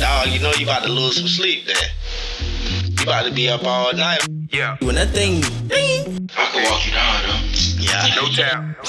Dog, you know you about to lose some sleep then. You about to be up all night. Yeah. When that thing, I can walk you down though. Yeah. No doubt.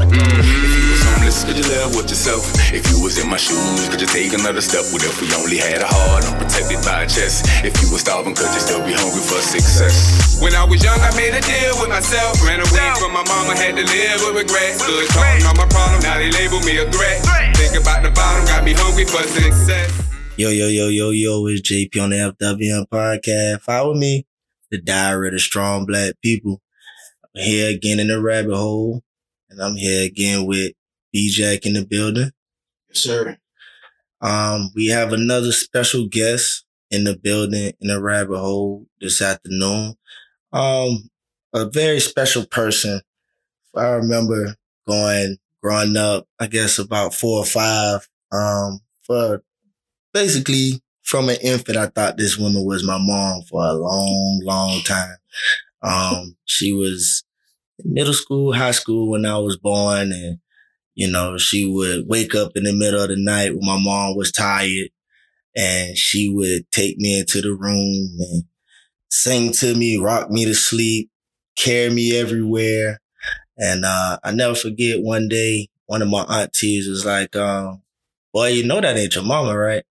If you was homeless, could you live with yourself? If you was in my shoes, could you take another step? What if we only had a heart unprotected by a chest? If you was starving, could you still be hungry for success? When I was young, I made a deal with myself. Ran away from my mama, had to live with regret. Stood tall on my problem, now they label me a threat. Think about the bottom, got me hungry for success. Yo, yo, yo, yo, yo, it's JP on the FWM podcast. Follow me, the diary of the strong black people. I'm here again in the rabbit hole, and I'm here again with B Jack in the building. Yes, sir. Um, we have another special guest in the building in the rabbit hole this afternoon. Um, a very special person. I remember going growing up, I guess about four or five. Um, for basically from an infant, I thought this woman was my mom for a long, long time. Um, she was middle school, high school when I was born, and you know, she would wake up in the middle of the night when my mom was tired and she would take me into the room and sing to me, rock me to sleep, carry me everywhere. And uh, I never forget one day, one of my aunties was like, um, boy, you know that ain't your mama, right?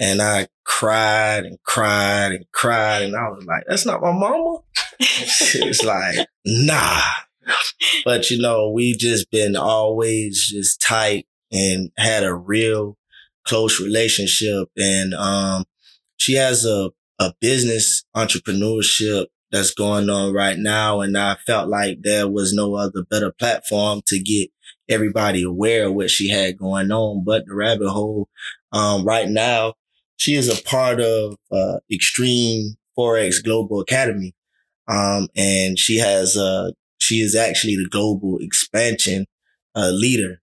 And I cried and cried and cried. And I was like, that's not my mama. was like, nah. But you know, we just been always just tight and had a real close relationship. And um, she has a, a business entrepreneurship that's going on right now. And I felt like there was no other better platform to get everybody aware of what she had going on. But the rabbit hole, um, right now, she is a part of uh, Extreme Forex Global Academy. Um, and she has uh, she is actually the global expansion uh, leader.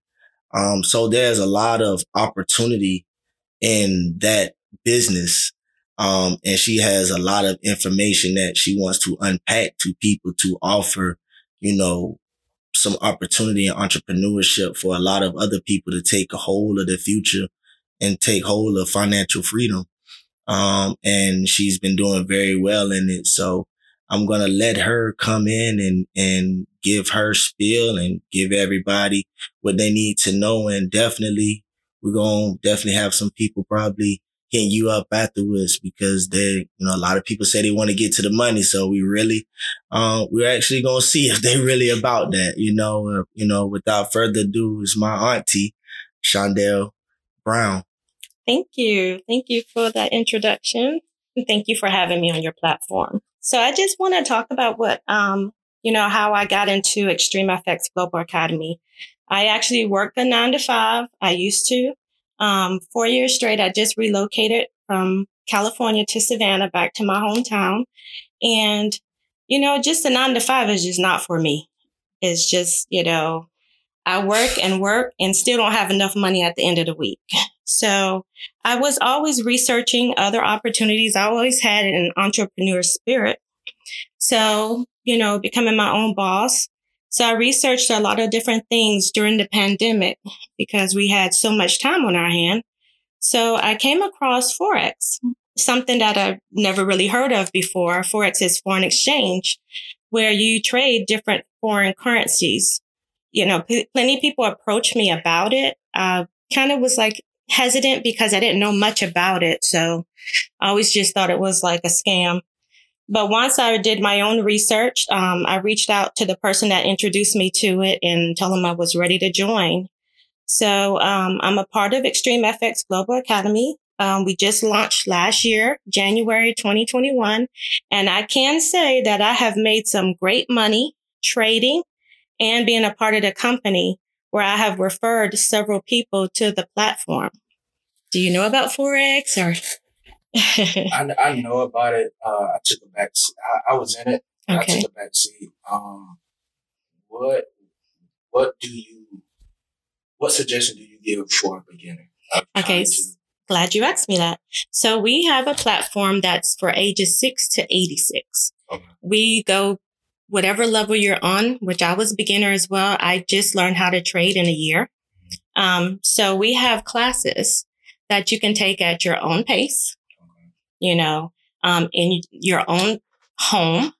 Um, so there's a lot of opportunity in that business. Um, and she has a lot of information that she wants to unpack to people to offer, you know, some opportunity and entrepreneurship for a lot of other people to take a hold of the future and take hold of financial freedom. Um, and she's been doing very well in it. So I'm going to let her come in and, and give her spiel and give everybody what they need to know. And definitely, we're going to definitely have some people probably hitting you up afterwards because they, you know, a lot of people say they want to get to the money. So we really, um, we're actually going to see if they really about that, you know, uh, you know, without further ado is my auntie, Shondell Brown. Thank you. Thank you for that introduction. And thank you for having me on your platform. So I just want to talk about what, um, you know, how I got into Extreme FX Global Academy. I actually worked a nine to five. I used to. Um, four years straight, I just relocated from California to Savannah back to my hometown. And, you know, just a nine to five is just not for me. It's just, you know, I work and work and still don't have enough money at the end of the week. So I was always researching other opportunities. I always had an entrepreneur spirit. So, you know, becoming my own boss. So I researched a lot of different things during the pandemic because we had so much time on our hand. So I came across Forex, something that I've never really heard of before. Forex is foreign exchange where you trade different foreign currencies. You know, p- plenty of people approached me about it. I kind of was like hesitant because I didn't know much about it. So I always just thought it was like a scam. But once I did my own research, um, I reached out to the person that introduced me to it and told him I was ready to join. So um, I'm a part of Extreme FX Global Academy. Um, we just launched last year, January 2021. And I can say that I have made some great money trading and being a part of the company where I have referred several people to the platform. Do you know about Forex or? I, I know about it. Uh, I took a back. seat. I, I was in it. I took a back seat. Um, what what do you what suggestion do you give for a beginner? Okay, to- Glad you asked me that. So we have a platform that's for ages six to 86. Okay. We go whatever level you're on, which I was a beginner as well. I just learned how to trade in a year. Um, so we have classes. that you can take at your own pace, you know, um, in your own home,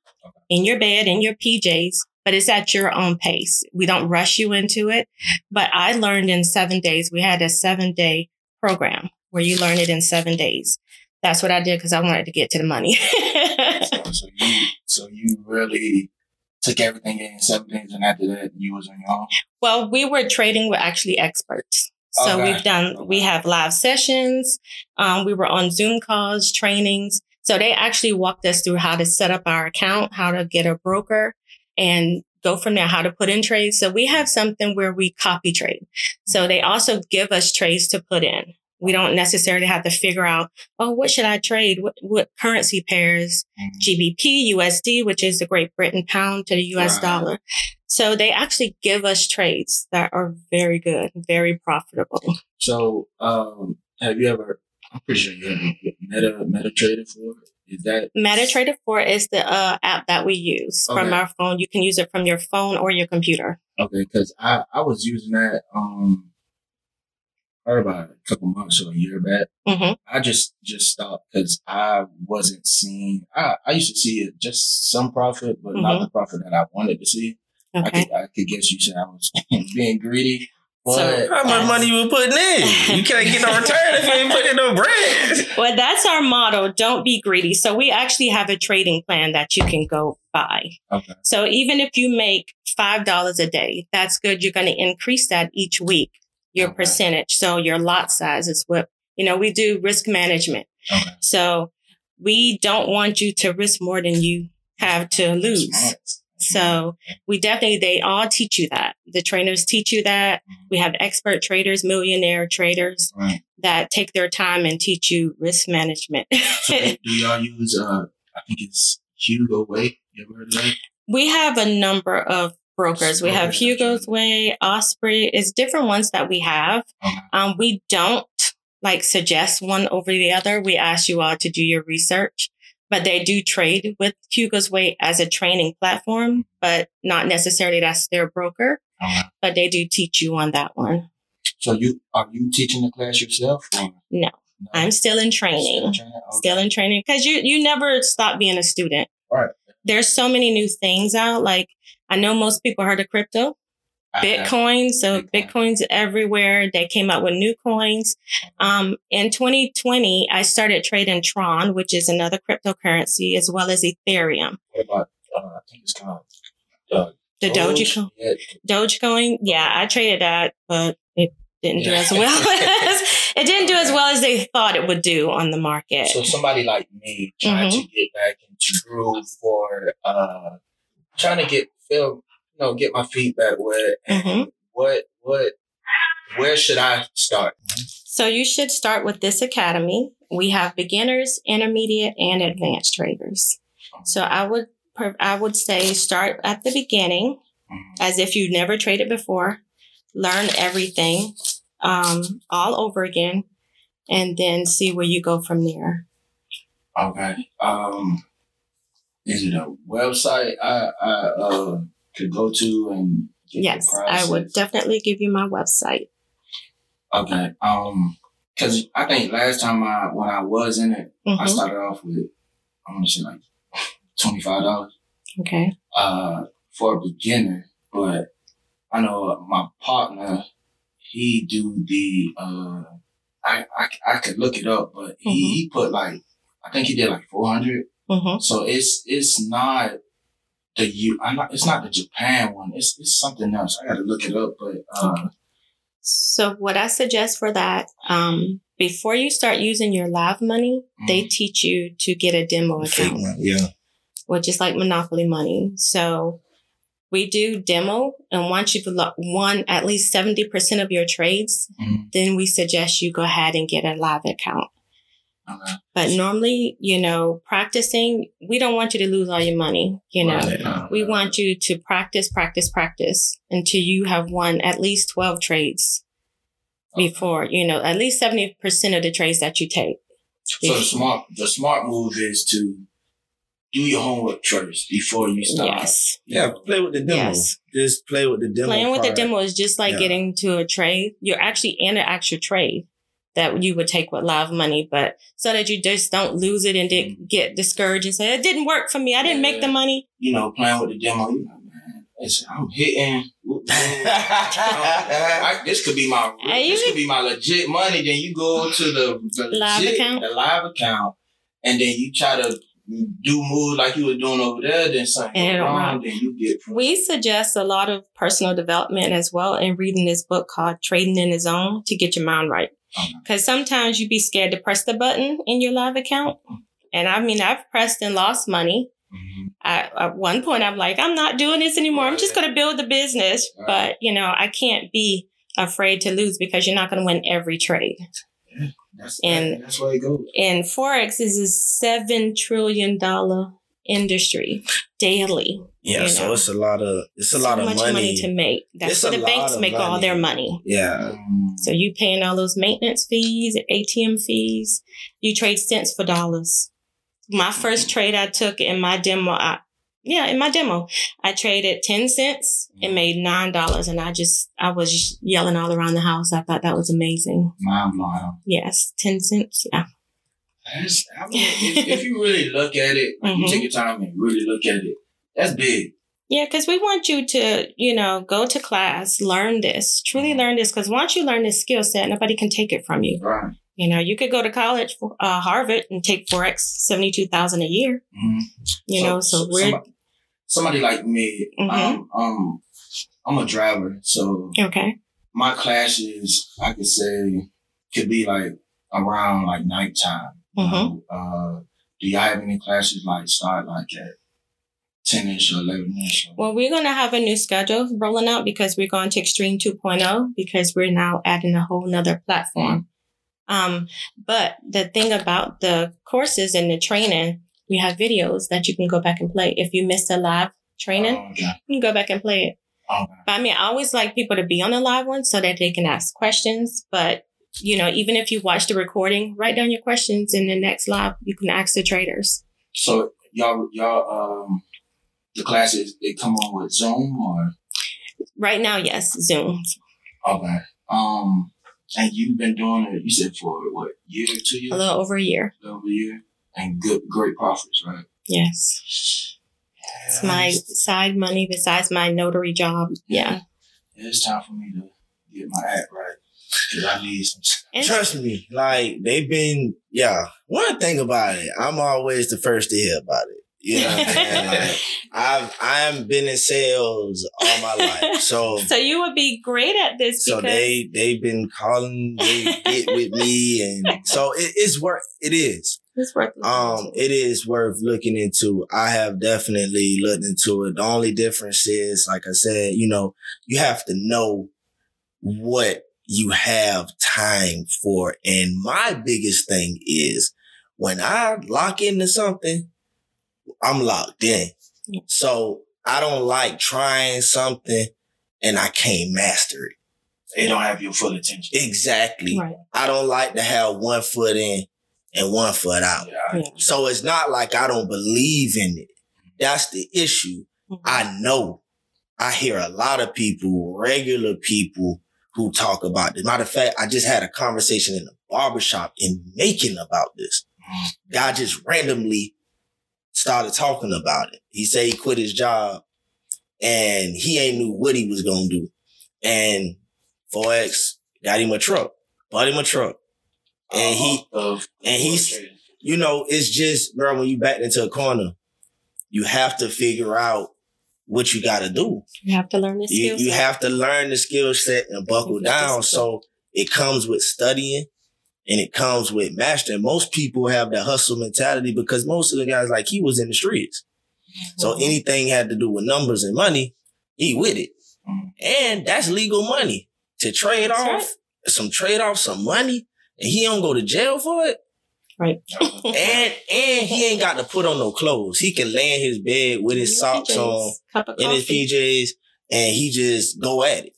in your bed, in your PJs, but it's at your own pace. We don't rush you into it. But I learned in seven days. We had a seven day program where you learn it in seven days. That's what I did because I wanted to get to the money. so, so you so you really took everything in seven days, and after that, you was on your own. well, we were trading with actually experts. So Okay. we've done, we have live sessions. Um, we were on Zoom calls, trainings. So they actually walked us through how to set up our account, how to get a broker and go from there, how to put in trades. So we have something where we copy trade. So they also give us trades to put in. We don't necessarily have to figure out, oh, what should I trade? What, what currency pairs? Mhm. GBP, USD, which is the Great Britain pound to the US Right. dollar. So they actually give us trades that are very good, very profitable. So, um, have you ever? I'm pretty sure you have Meta MetaTrader 4. Is that MetaTrader 4 is the uh, app that we use from our phone. You can use it from your phone or your computer. okay? Because I I was using that um, probably about a couple months or a year back. hmm I just just stopped because I wasn't seeing. I I used to see it just some profit, but not the profit that I wanted to see. I could I could guess you said I was being greedy, but So- How much money you were putting in? You can't get no return if you ain't putting no bread. Well, that's our motto. Don't be greedy. So we actually have a trading plan that you can go buy. okay, So even if you make $5 a day, that's good. You're going to increase that each week, your Okay. percentage. So your lot size is what, you know, we do risk management. okay. So we don't want you to risk more than you have to lose. So we definitely, they all teach you that. The trainers teach you that. We have expert traders, millionaire traders Right. that take their time and teach you risk management. So do, do y'all use uh I think it's Hugo Way? You ever heard of that? we have a number of brokers. We have Hugo's. Way, Osprey, is different ones that we have. Okay. Um, we don't like suggest one over the other. We ask you all to do your research, but they do trade with Hugo's Way as a training platform, but not necessarily that's their broker, Okay. but they do teach you on that one. So you are you teaching the class yourself? No. No? I'm still in training, training? Still in training because you, you never stop being a student. Right. There's so many new things out. Like I know most people heard of crypto. Have- Bitcoin. So Bitcoin. Bitcoin's everywhere. They came out with new coins. Um, in 2020, I started trading Tron, which is another cryptocurrency, as well as Ethereum. What about uh, I think it's called uh, The Doge? Dogecoin. Dogecoin. Yeah, I traded that, but didn't do as well as it didn't do as well as they thought it would do on the market. So somebody like me trying Mm-hmm. to get back into groove for uh trying to get feel you know get my feet back wet Mhm. what what where should I start? So you should start with this academy. We have beginners, intermediate, and advanced traders. So I would I would say start at the beginning, Mhm. as if you've never traded before. Learn everything um, all over again, and then see where you go from there. Okay. Um is it a website I I uh could go to and Yes, I would definitely give you my website. Okay. Um because I think last time I when I was in it, I Mhm. started off with I want to say like twenty five dollars. Okay. uh, for a beginner, but I know uh, my partner, he do the, uh, I, I, I could look it up, but he, Mhm. he put like, I think he did like 400. hmm So it's, it's not the U, I'm not, it's not the Japan one. It's, it's something else. I got to look it up, but, uh, Okay. So what I suggest for that, um, before you start using your live money, they Mhm. teach you to get a demo account. yeah. which is like Monopoly money. So we do demo, and once you've won at least 70% of your trades, Mhm. then we suggest you go ahead and get a live account. okay. But normally, you know, practicing, we don't want you to lose all your money, you know. Right. Uh, We want you to practice, practice, practice until you have won at least 12 trades Okay. before, you know, at least 70% of the trades that you take. So the smart, the smart move is to do your homework first before you start. Yes. Yeah, play with the demo. Yes. Just play with the demo. Playing with the demo is just like Yeah. getting to a trade. You're actually in an actual trade that you would take with live money, but so that you just don't lose it and Mm-hmm. di- get discouraged and say, it didn't work for me. I didn't make the money. You know, playing with the demo, you like, man, it's, I'm hitting. whoop, whoop. I, this could be my this could be my legit money. Then you go to the, the Live legit, account? the live account, and then you try to do moves like you were doing over there. Then something And don't wrong. Then you get We suggest a lot of personal development as well and reading this book called Trading in the Zone to get your mind right. Uh-huh. Okay. Because sometimes you be scared to press the button in your live account. Uh-huh. And I mean, I've pressed and lost money. Mhm. I, at one point, I'm like, I'm not doing this anymore. I'm just going to build the business. Right. But, you know, I can't be afraid to lose because you're not going to win every trade. That's And- that's where it goes. And Forex is a $7 trillion industry daily. Yeah, so know. it's a lot of it's a so lot of much money. to make. That's It's where the banks of make all their money. Yeah, Mm. So you paying all those maintenance fees, ATM fees. You trade cents for dollars. My first trade I took in my demo, I, yeah, in my demo, I traded ten cents and made nine dollars, and I just I was just yelling all around the house. I thought that was amazing. Mind blowing. Yes, ten cents. Yeah, That's, I mean, if, if you really look at it, like you take your time and really look at it, that's big. yeah, because we want you to, you know, go to class, learn this, truly learn this. Because once you learn this skill set, nobody can take it from you. Right. You know, you could go to college, uh, Harvard, and take forex seventy two thousand a year. Mhm. You know, so, we're somebody, somebody like me, Mhm. um, um, I'm a driver, so okay. my classes, I could say, could be like around like nighttime. Mhm. know. Uh, do y'all have any classes like start like at ten ish or eleven ish? Well, we're going to have a new schedule rolling out because we're going to Extreme 2.0 because we're now adding a whole nother platform. Um, but the thing about the courses and the training, we have videos that you can go back and play. If you missed a live training, Oh, okay. you can go back and play it. Okay. But I mean, I always like people to be on the live one so that they can ask questions. But, you know, even if you watch the recording, write down your questions in the next live, you can ask the traders. So y'all, y'all, um, the classes they come on with Zoom or Right now, yes, Zoom. okay. Um, and you've been doing it. You said for what year, two years, A little over a year. over a year, and good, great profits, right? Yes. It's my side money besides my notary job. Yeah. It's time for me to get my act right because I need some. And trust me, like they've been. Yeah, one thing about it, I'm always the first to hear about it. You know what I'm? Like, I've I've been in sales all my life, so so you would be great at this so because they they've been calling, they get with me, and so it, it's worth. It is. It's worth looking Um, into. it is worth looking into. I have definitely looked into it. The only difference is, like I said, you know, you have to know what you have time for. And my biggest thing is when I lock into something, I'm locked in. Yeah. So I don't like trying something and I can't master it. They don't have your full attention. Exactly. right. I don't like to have one foot in and one foot out. Yeah. Yeah. So it's not like I don't believe in it. That's the issue. Mhm. I know. I hear a lot of people, regular people, who talk about this. Matter of fact, I just had a conversation in a barbershop in Macon about this. Guy just randomly started talking about it. He said he quit his job and he ain't knew what he was gonna do. And Forex got him a truck, bought him a truck. And he of and he's you know, it's just, bro, when you back into a corner, you have to figure out what you got to do. You have to learn this You, skill. you set. have to learn the skill set and buckle down. So it comes with studying and it comes with mastering. Most people have that hustle mentality because most of the guys, like he was in the streets. So anything had to do with numbers and money, he with it. Mhm. And that's legal money to trade That's off right. some trade off some money and he don't go to jail for it. Right. And and he ain't got to put on no clothes. He can lay in his bed with his socks PJs, on, in his. PJs, and he just go at it.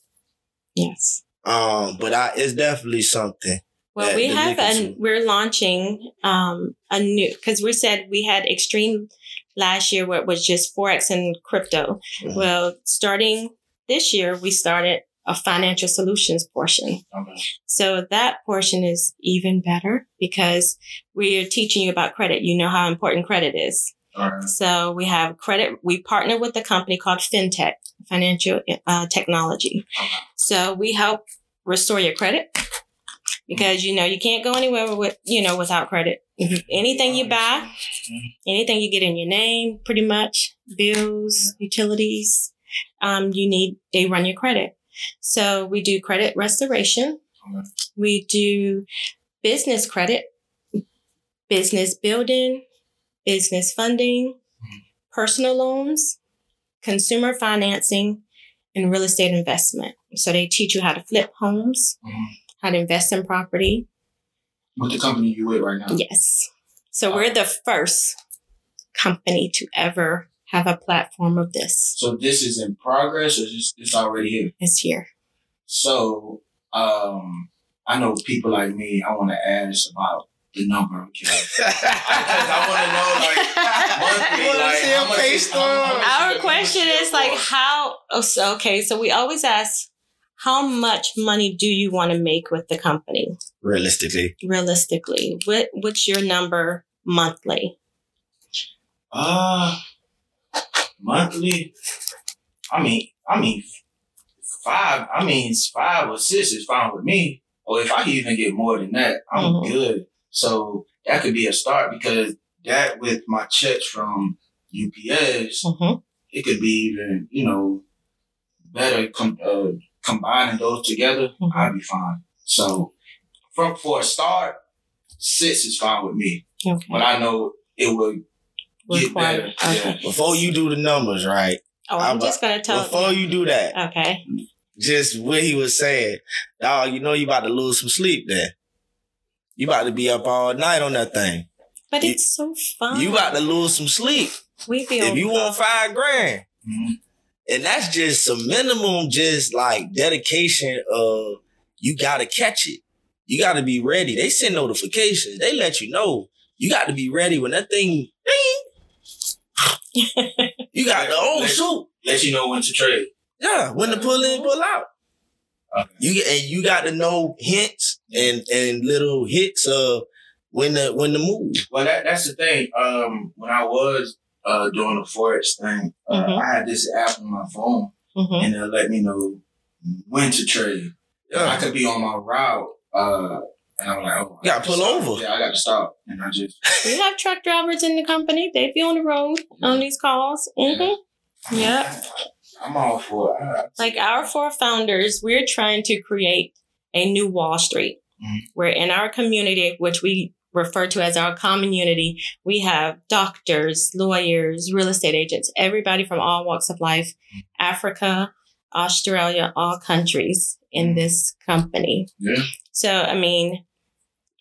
Yes. Um, but I it's definitely something. Well, we have look a we're launching um a new because we said we had extreme last year where it was just forex and crypto. Mhm. Well, starting this year, we started a financial solutions portion. Okay. So that portion is even better because we are teaching you about credit. You know how important credit is. Right. So we have credit. We partner with a company called FinTech, Financial uh, Technology. Okay. So we help restore your credit because you know you can't go anywhere with you know without credit. Anything you buy, anything you get in your name, pretty much bills, utilities, um, you need they run your credit. So we do credit restoration. We do business credit, business building, business funding, personal loans, consumer financing, and real estate investment. So they teach you how to flip homes, Mhm. how to invest in property. With the company you with right now. Yes. So we're the first company to ever have a platform of this. So this is in progress, or just it's already here. It's here. So, um, I know people like me. I want to ask about the number of kids. I wanna know, like, monthly, You wanna like, see how much pay is- how- how stub? Our question is like how oh, so, okay, so we always ask how much money do you want to make with the company Realistically, realistically? What what's your number monthly? Uh, monthly. I mean, I mean, five. I mean, five or six is fine with me. Or if I can even get more than that, I'm Mhm. good. So that could be a start because that with my checks from UPS, Mm-hmm. it could be even you know better com- uh, combining those together. Mhm. I'd be fine. So from for a start, six is fine with me. Okay. But I know it would get better. Required. Okay. Yeah. before you do the numbers, right? Oh, I'm I'm just gonna tell Before you do that, Okay. just what he was saying, dog, you know you about to lose some sleep then. You about to be up all night on that thing. But You- it's so fun. You about to lose some sleep. we feel If you want five grand, Mhm. and that's just some minimum, just like dedication of you gotta catch it. You gotta be ready. They send notifications. They let you know. You got to be ready when that thing ding. You got the old Let- suit. Let you know when to trade. Yeah, when to pull in, pull out. Okay. You and you got to know hints and and little hits of when the when the move. Well, that, that's the thing. Um, when I was uh, doing the forex thing, uh, Mhm. I had this app on my phone, Mhm. and it let me know when to trade. Yeah. I could be on my route, uh, and I'm like, oh, I You gotta got to pull stop. over. Yeah, I got to stop, and I just We have truck drivers in the company. They be on the road on these calls. Mm-hmm. Yep. I'm all for it. Like our four founders, we're trying to create a new Wall Street. Mhm. Where in our community, which we refer to as our common community, we have doctors, lawyers, real estate agents, everybody from all walks of life, Africa, Australia, all countries in Mhm. this company. Yeah. So, I mean,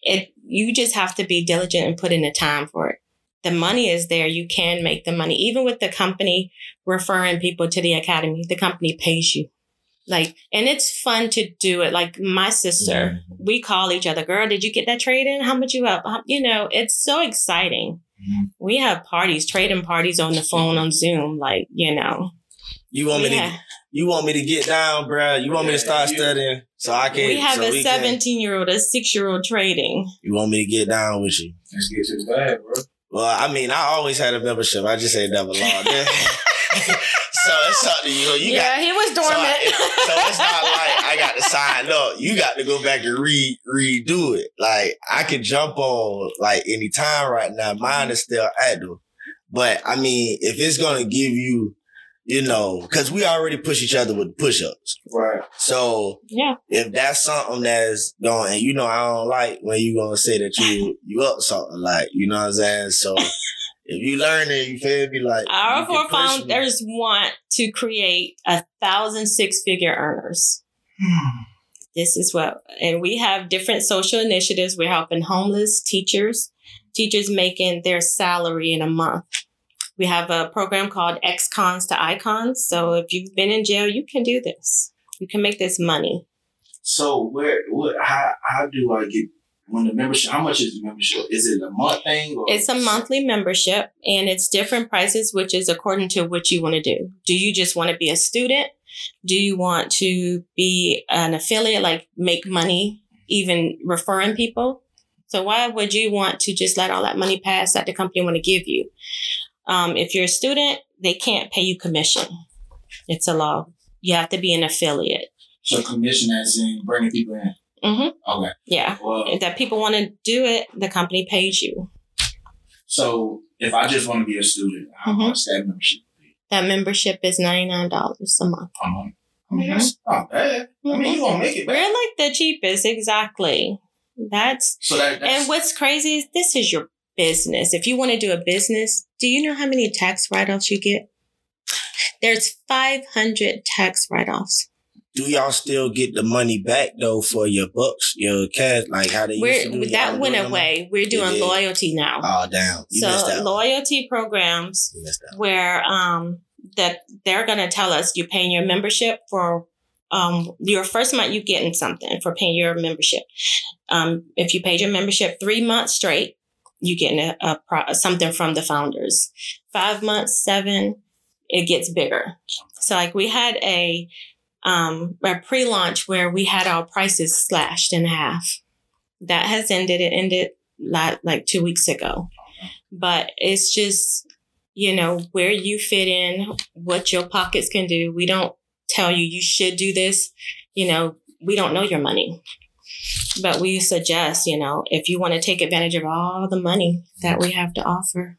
it you just have to be diligent and put in the time for it. The money is there. You can make the money. Even with the company referring people to the academy, the company pays you. Like, and it's fun to do it. Like my sister, we call each other, girl, did you get that trade in? How much you up? How- You know, it's so exciting. Mhm. We have parties, trading parties on the phone on Zoom. Like, you know, You want me we to you want me to get down, bro? You want me to start you- studying so I can. we have so a we can- 17 year old, a six year old trading. You want me to get down with you? Let's get to the bag, bro. Well, I mean, I always had a membership. I just ain't never logged in. so it's something you know. You got yeah, he was So, dormant. I- so it's not like I got to sign up. You got to go back and re redo it. Like I can jump on like any time right now. Mine is still active. But I mean, if it's gonna give you, you know, because we already push each other with push ups. Right. So yeah. if that's something that's going, and you know, I don't like when you're gonna say that you you up something, like you know what I'm saying. So if you learn it, you feel me, like Our you four founders want to create a thousand six figure earners. Hmm. This is what, and we have different social initiatives. We're helping homeless teachers, teachers making their salary in a month. We have a program called Ex Cons to Icons. So if you've been in jail, you can do this. You can make this money. So where, what, how, how do I get when the membership? How much is the membership? Is it a month thing? Or It's a monthly membership and it's different prices, which is according to what you want to do. Do you just want to be a student? Do you want to be an affiliate, like make money even referring people? So why would you want to just let all that money pass that the company want to give you? Um, if you're a student, they can't pay you commission. It's a law. You have to be an affiliate. So commission as in bringing people in. Mm-hmm. Okay. Yeah. Well, If that people want to do it, the company pays you. so if I just want to be a student, how Mhm. much that membership? be? That membership is $99 a month. a month? I mean, that's not bad. I mean, you gonna make it We're like the cheapest, exactly. That's So that, that's and what's crazy is this is your business. If you want to do a business, do you know how many tax write-offs you get? There's 500 tax write-offs. Do y'all still get the money back though for your books, your cash? Like how they do? We're Y'all that went do it no more? away. We're doing loyalty now. Oh damn, you so loyalty programs you missed out. where um that they're gonna tell us you're paying your membership for um your first month you getting something for paying your membership. Um if you paid your membership three months straight, you getting a, a pro- something from the founders. Five months, seven, it gets bigger. So like we had a um a pre-launch where we had our prices slashed in half. That has ended. It ended like like two weeks ago. But it's just you know, where you fit in, what your pockets can do. We don't tell you you should do this. You know, we don't know your money. But we suggest, you know, if you want to take advantage of all the money that we have to offer.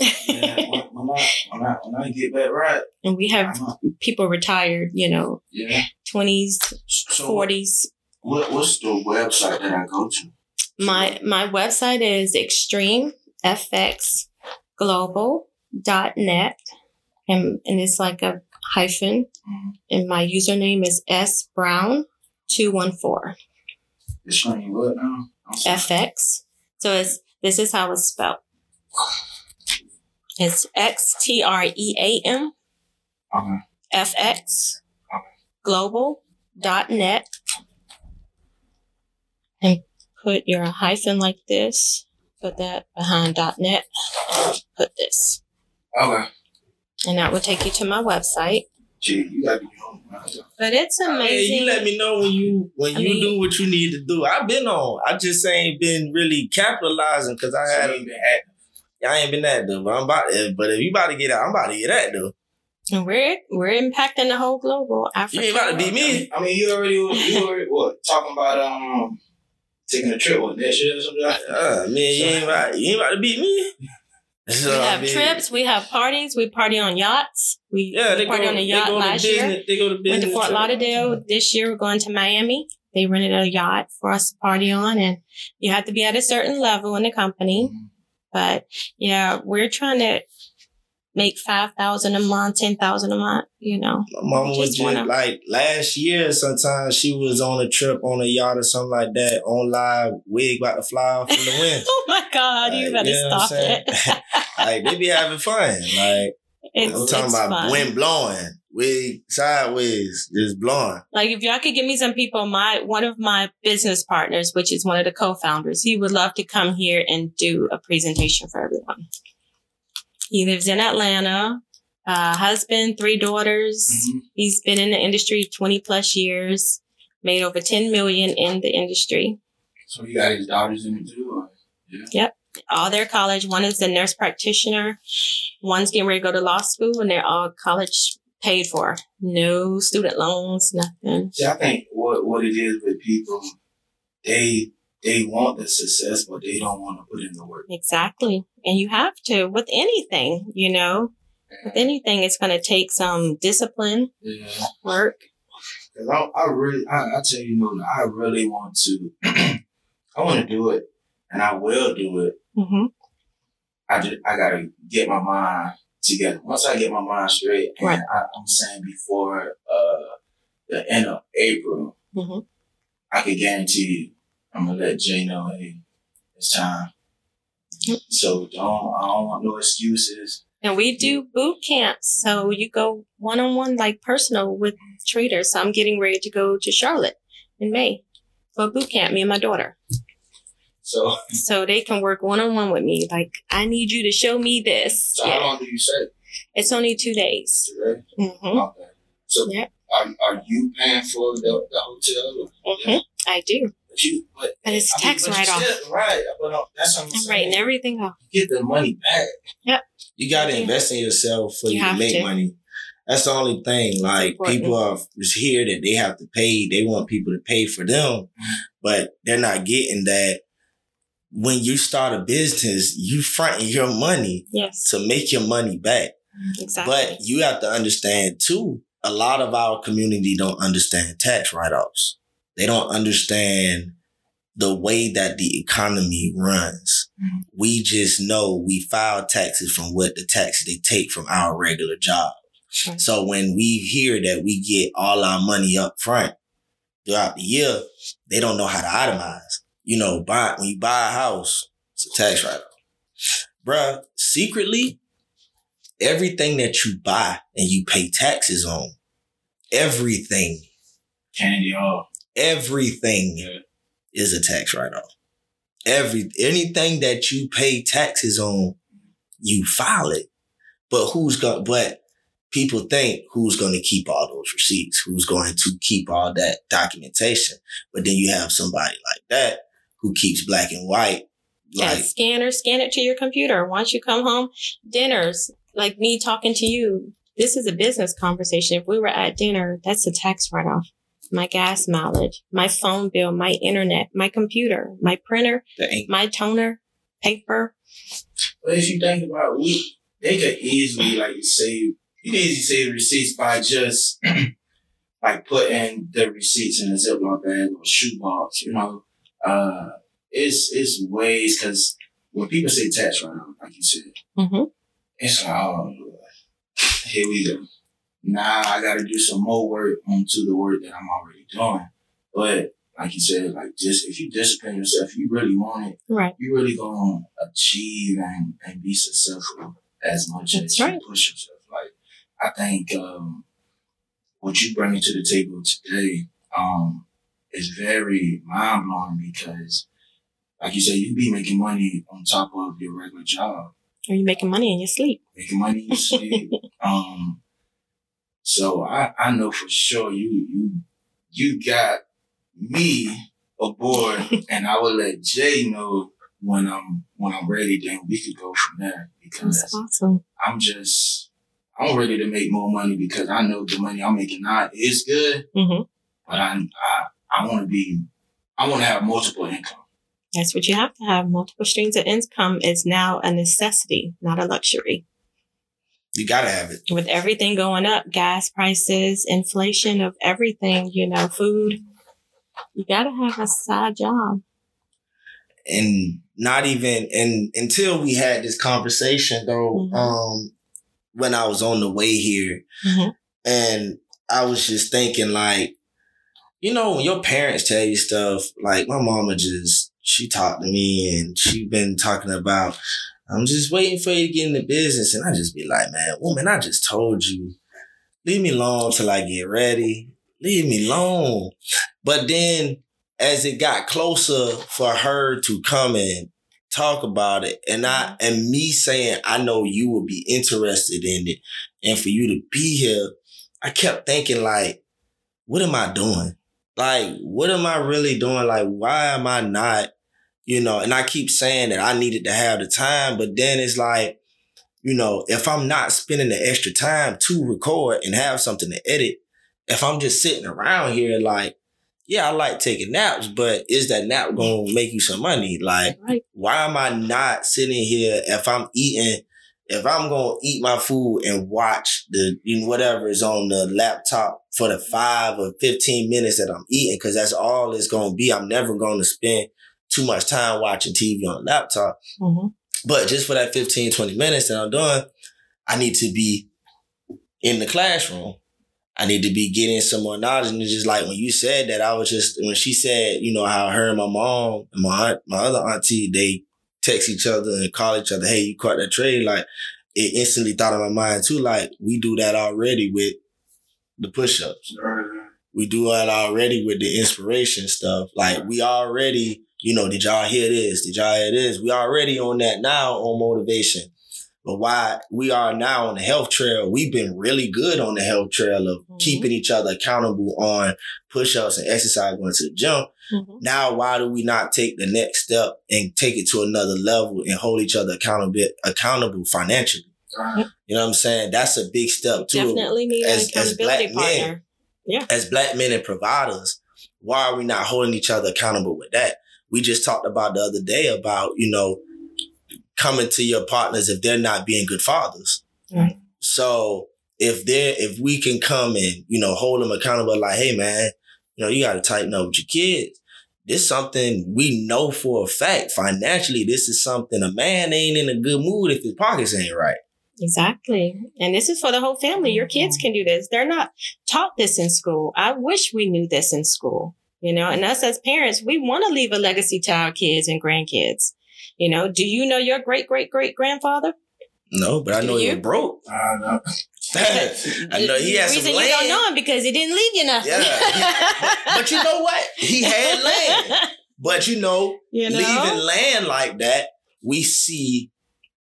Yeah, when, when, I, when, I, when I get that right, and we have I'm people retired, you know, yeah. 20s, So 40s. what, what's the website that I go to? My my website is extremefxglobal.net and and it's like a hyphen Mhm. and my username is S Brown 214 The screen what now? FX. So it's this is how it's spelled. It's X T R E A M Okay. FX Okay. global.net and put your hyphen like this. Put that behind dot .net. Put this. Okay. And that will take you to my website. Gee, you gotta be home. Man. But it's Hey, amazing. you let me know when you when I you mean- do what you need to do. I've been on. I just ain't been really capitalizing because I So had. you ain't been active. I ain't been active, but I'm about. To, but if you about to get out, I'm about to get active. and we're we're impacting the whole global You ain't about to beat me. I mean, you already, you already, what, talking about, um, taking a trip with that shit or something like that? Uh, man, you ain't about. You ain't about to beat me. So, We I have mean, trips. We have parties. We party on yachts. We, Yeah, we they go. party on a yacht last business. year. They go to Went to Fort trip. Lauderdale. This year we're going to Miami. They rented a yacht for us to party on, and you have to be at a certain level in the company. Mm-hmm. But yeah, we're trying to make five thousand a month, ten thousand a month. You know, My mama was Just wanna- like last year. Sometimes she was on a trip on a yacht or something like that. On live, wig about to fly off in the wind. oh my God, you Like, better you know stop it. like they be having fun. Like It's, I'm talking about fun. wind blowing, wig sideways, just blowing. Like if y'all could give me some people, my one of my business partners, which is one of the co-founders, he would love to come here and do a presentation for everyone. He lives in Atlanta, uh, husband, three daughters. Mhm. He's been in the industry 20 plus years, made over 10 million in the industry. So he got his daughters in it too? Yeah. Yep. All their college. One is a nurse practitioner. One's getting ready to go to law school and they're all college paid for. No student loans, nothing. See, I think what, what it is with people, they they want the success, but they don't want to put in the work. Exactly. And you have to with anything, you know, with anything, it's going to take some discipline, Yeah. work. Cause I, I really, I, I tell you, no, I really want to, I want to do it, and I will do it. hmm I just, I gotta get my mind together. Once I get my mind straight, and Right. I, I'm saying before uh the end of April, hmm I can guarantee you, I'm gonna let Jay know, hey, it's time. Yep. So don't, I don't want no excuses. And we do boot camps. So you go one on one, like personal with traders. So I'm getting ready to go to Charlotte in May for a boot camp, me and my daughter. So, So they can work one on one with me. Like, I need you to show me this. so how long do you say? It's only two days. Today? hmm Okay. So Yeah. are, are you paying for the, the hotel? Mhm. I do. But you, but, But it's I mean, tax write off. Right, but uh, that's what I'm, I'm writing everything off. You get the money back. Yep. You got to Yeah. invest in yourself for You you, to make to. money. That's the only thing. Like people are is here that they have to pay. They want people to pay for them, but they're not getting that. When you start a business, you front your money Yes, to make your money back. exactly. But you have to understand too. A lot of our community don't understand tax write offs. They don't understand the way that the economy runs. Mhm. We just know we file taxes from what the taxes they take from our regular job. So when we hear that we get all our money up front throughout the year, they don't know how to itemize. You know, buy when you buy a house, it's a tax write off. Bruh, secretly, everything that you buy and you pay taxes on, everything, Candy off. Everything Yeah. is a tax write off. Every anything that you pay taxes on, you file it. But who's going but people think who's going to keep all those receipts, who's going to keep all that documentation. But then you have somebody like that who keeps black and white. yeah, Like scanner, scan it to your computer. Once you come home, dinners, like me talking to you, this is a business conversation. If we were at dinner, that's a tax write off. My gas mileage, my phone bill, my internet, my computer, my printer, ain't my toner, paper. But if you think about it, we they could easily like save you can easily save receipts by just like putting the receipts in a Ziploc bag or shoebox, you know. Uh it's it's ways because when people say tax write off, like you said, Mm-hmm. it's like, oh here we go. Now I gotta do some more work onto the work that I'm already doing. But like you said, like just if you discipline yourself, you really want it Right. you really gonna achieve and, and be successful as much That's as right. you push yourself. Like I think um, what you bring to the table today um, is very mind blowing because, like you said, you be making money on top of your regular job, Are you making money in your sleep? making money in your sleep. um, so I, I know for sure you you you got me aboard, and I will let Jay know when I'm when I'm ready. Then we could go from there because That's awesome. I'm just I'm ready to make more money because I know the money I'm making now is good, hmm but I I, I want to be I want to have multiple income. That's what you have to have. Multiple streams of income is now a necessity, not a luxury. You gotta have it. With everything going up, gas prices, inflation of everything, you know, food, you gotta have a side job. and not even and until we had this conversation though Mhm. um when i was on the way here Mhm. and i was just thinking like you know when your parents tell you stuff like my mama just she talked to me and she been talking about i'm just waiting for you to get in the business and i just be like man woman i just told you leave me alone till i get ready leave me alone but then as it got closer for her to come and talk about it and I mm-hmm. and me saying I know you would be interested in it and for you to be here, I kept thinking like, what am I doing? Like, what am I really doing? Like, why am I not, you know, and I keep saying that I needed to have the time, but then it's like, you know, if I'm not spending the extra time to record and have something to edit, if I'm just sitting around here like yeah, I like taking naps, but is that nap gonna make you some money? Like, Right. why am I not sitting here if I'm eating, if I'm gonna eat my food and watch the you know, whatever is on the laptop for the five or 15 minutes that I'm eating, because that's all it's gonna be. I'm never gonna spend too much time watching TV on the laptop. hmm But just for that 15, 20 minutes that I'm doing, I need to be in the classroom. I need to be getting some more knowledge. And it's just like when you said that, I was just, when she said, you know, how her and my mom and my aunt, my other auntie, they text each other and call each other, hey, you caught that trade. Like, it instantly thought in my mind too, like, we do that already with the push ups. We do that already with the inspiration stuff. Like, we already, you know, did y'all hear this? Did y'all hear this? We already on that now on motivation. But why we are now on the health trail, we've been really good on the health trail of Mhm. keeping each other accountable on push-ups and exercise going to the gym. Mhm. Now, why do we not take the next step and take it to another level and hold each other accountable accountable financially? You know what I'm saying? That's a big step too. Definitely need an as- as accountability black men. partner. As black men and providers, why are we not holding each other accountable with that? We just talked about the other day about, you know, coming to your partners if they're not being good fathers. Right. So if they're if we can come and, you know, hold them accountable like, hey man, you know, you gotta tighten up with your kids. This is something we know for a fact. Financially, this is something a man ain't in a good mood if his pockets ain't right. Exactly. And this is for the whole family. Your kids mm-hmm. can do this. They're not taught this in school. I wish we knew this in school. You know, and us as parents, we want to leave a legacy to our kids and grandkids. You know, do you know your great great great grandfather? No, but I know Do you're you? broke. I know. I know he had the some land. you don't know him because he didn't leave you nothing. Yeah. But you know what? He had land. But you know, you know, leaving land like that, we see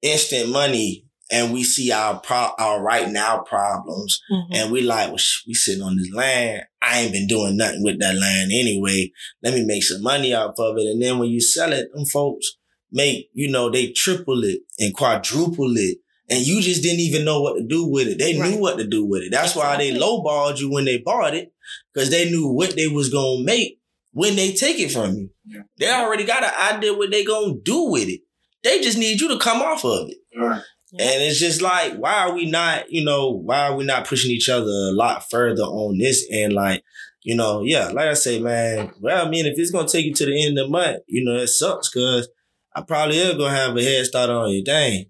instant money and we see our pro- our right now problems. Mhm. And we like, well, sh- we sitting on this land. I ain't been doing nothing with that land anyway. Let me make some money off of it. And then when you sell it, them folks make, you know, they triple it and quadruple it. And you just didn't even know what to do with it. They Right. knew what to do with it. That's why they lowballed you when they bought it. Cause they knew what they was gonna make when they take it from you. Yeah. They already got an idea what they gonna do with it. They just need you to come off of it. Right. And it's just like, why are we not, you know, why are we not pushing each other a lot further on this? And like, you know, yeah, like I say, man, well, I mean, if it's gonna take you to the end of the month, you know, it sucks because I probably am gonna have a head start on you. Dang.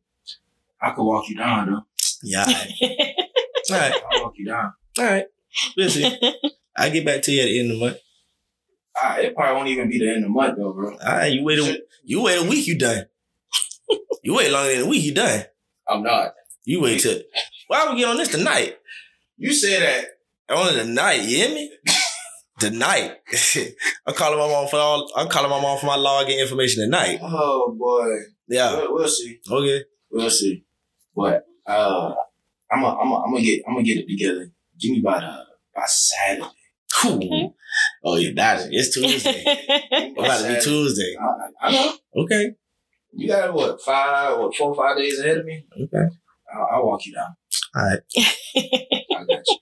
I could walk you down though. Yeah. All right. All right. I'll walk you down. All right. We'll. I'll get back to you at the end of the month. Ah, it probably won't even be the end of the month though, bro. All right, you wait a you wait a week, you done. you wait longer than a week, you done. I'm not. You wait till why we get on this tonight? You said that. On tonight. night, you hear me? tonight. I'm calling my mom for all I'm calling my mom for my login information tonight. Oh boy. Yeah. We'll, we'll see. Okay. We'll see. But uh, I'm gonna I'm gonna I'm gonna get I'm gonna get it together. Give me by the by Saturday. Cool. Okay. Oh yeah, that's it's Tuesday. It's about to be Tuesday. I, I know. Okay. You got what five or four or five days ahead of me. Okay. I'll, I'll walk you down. All right. I got you.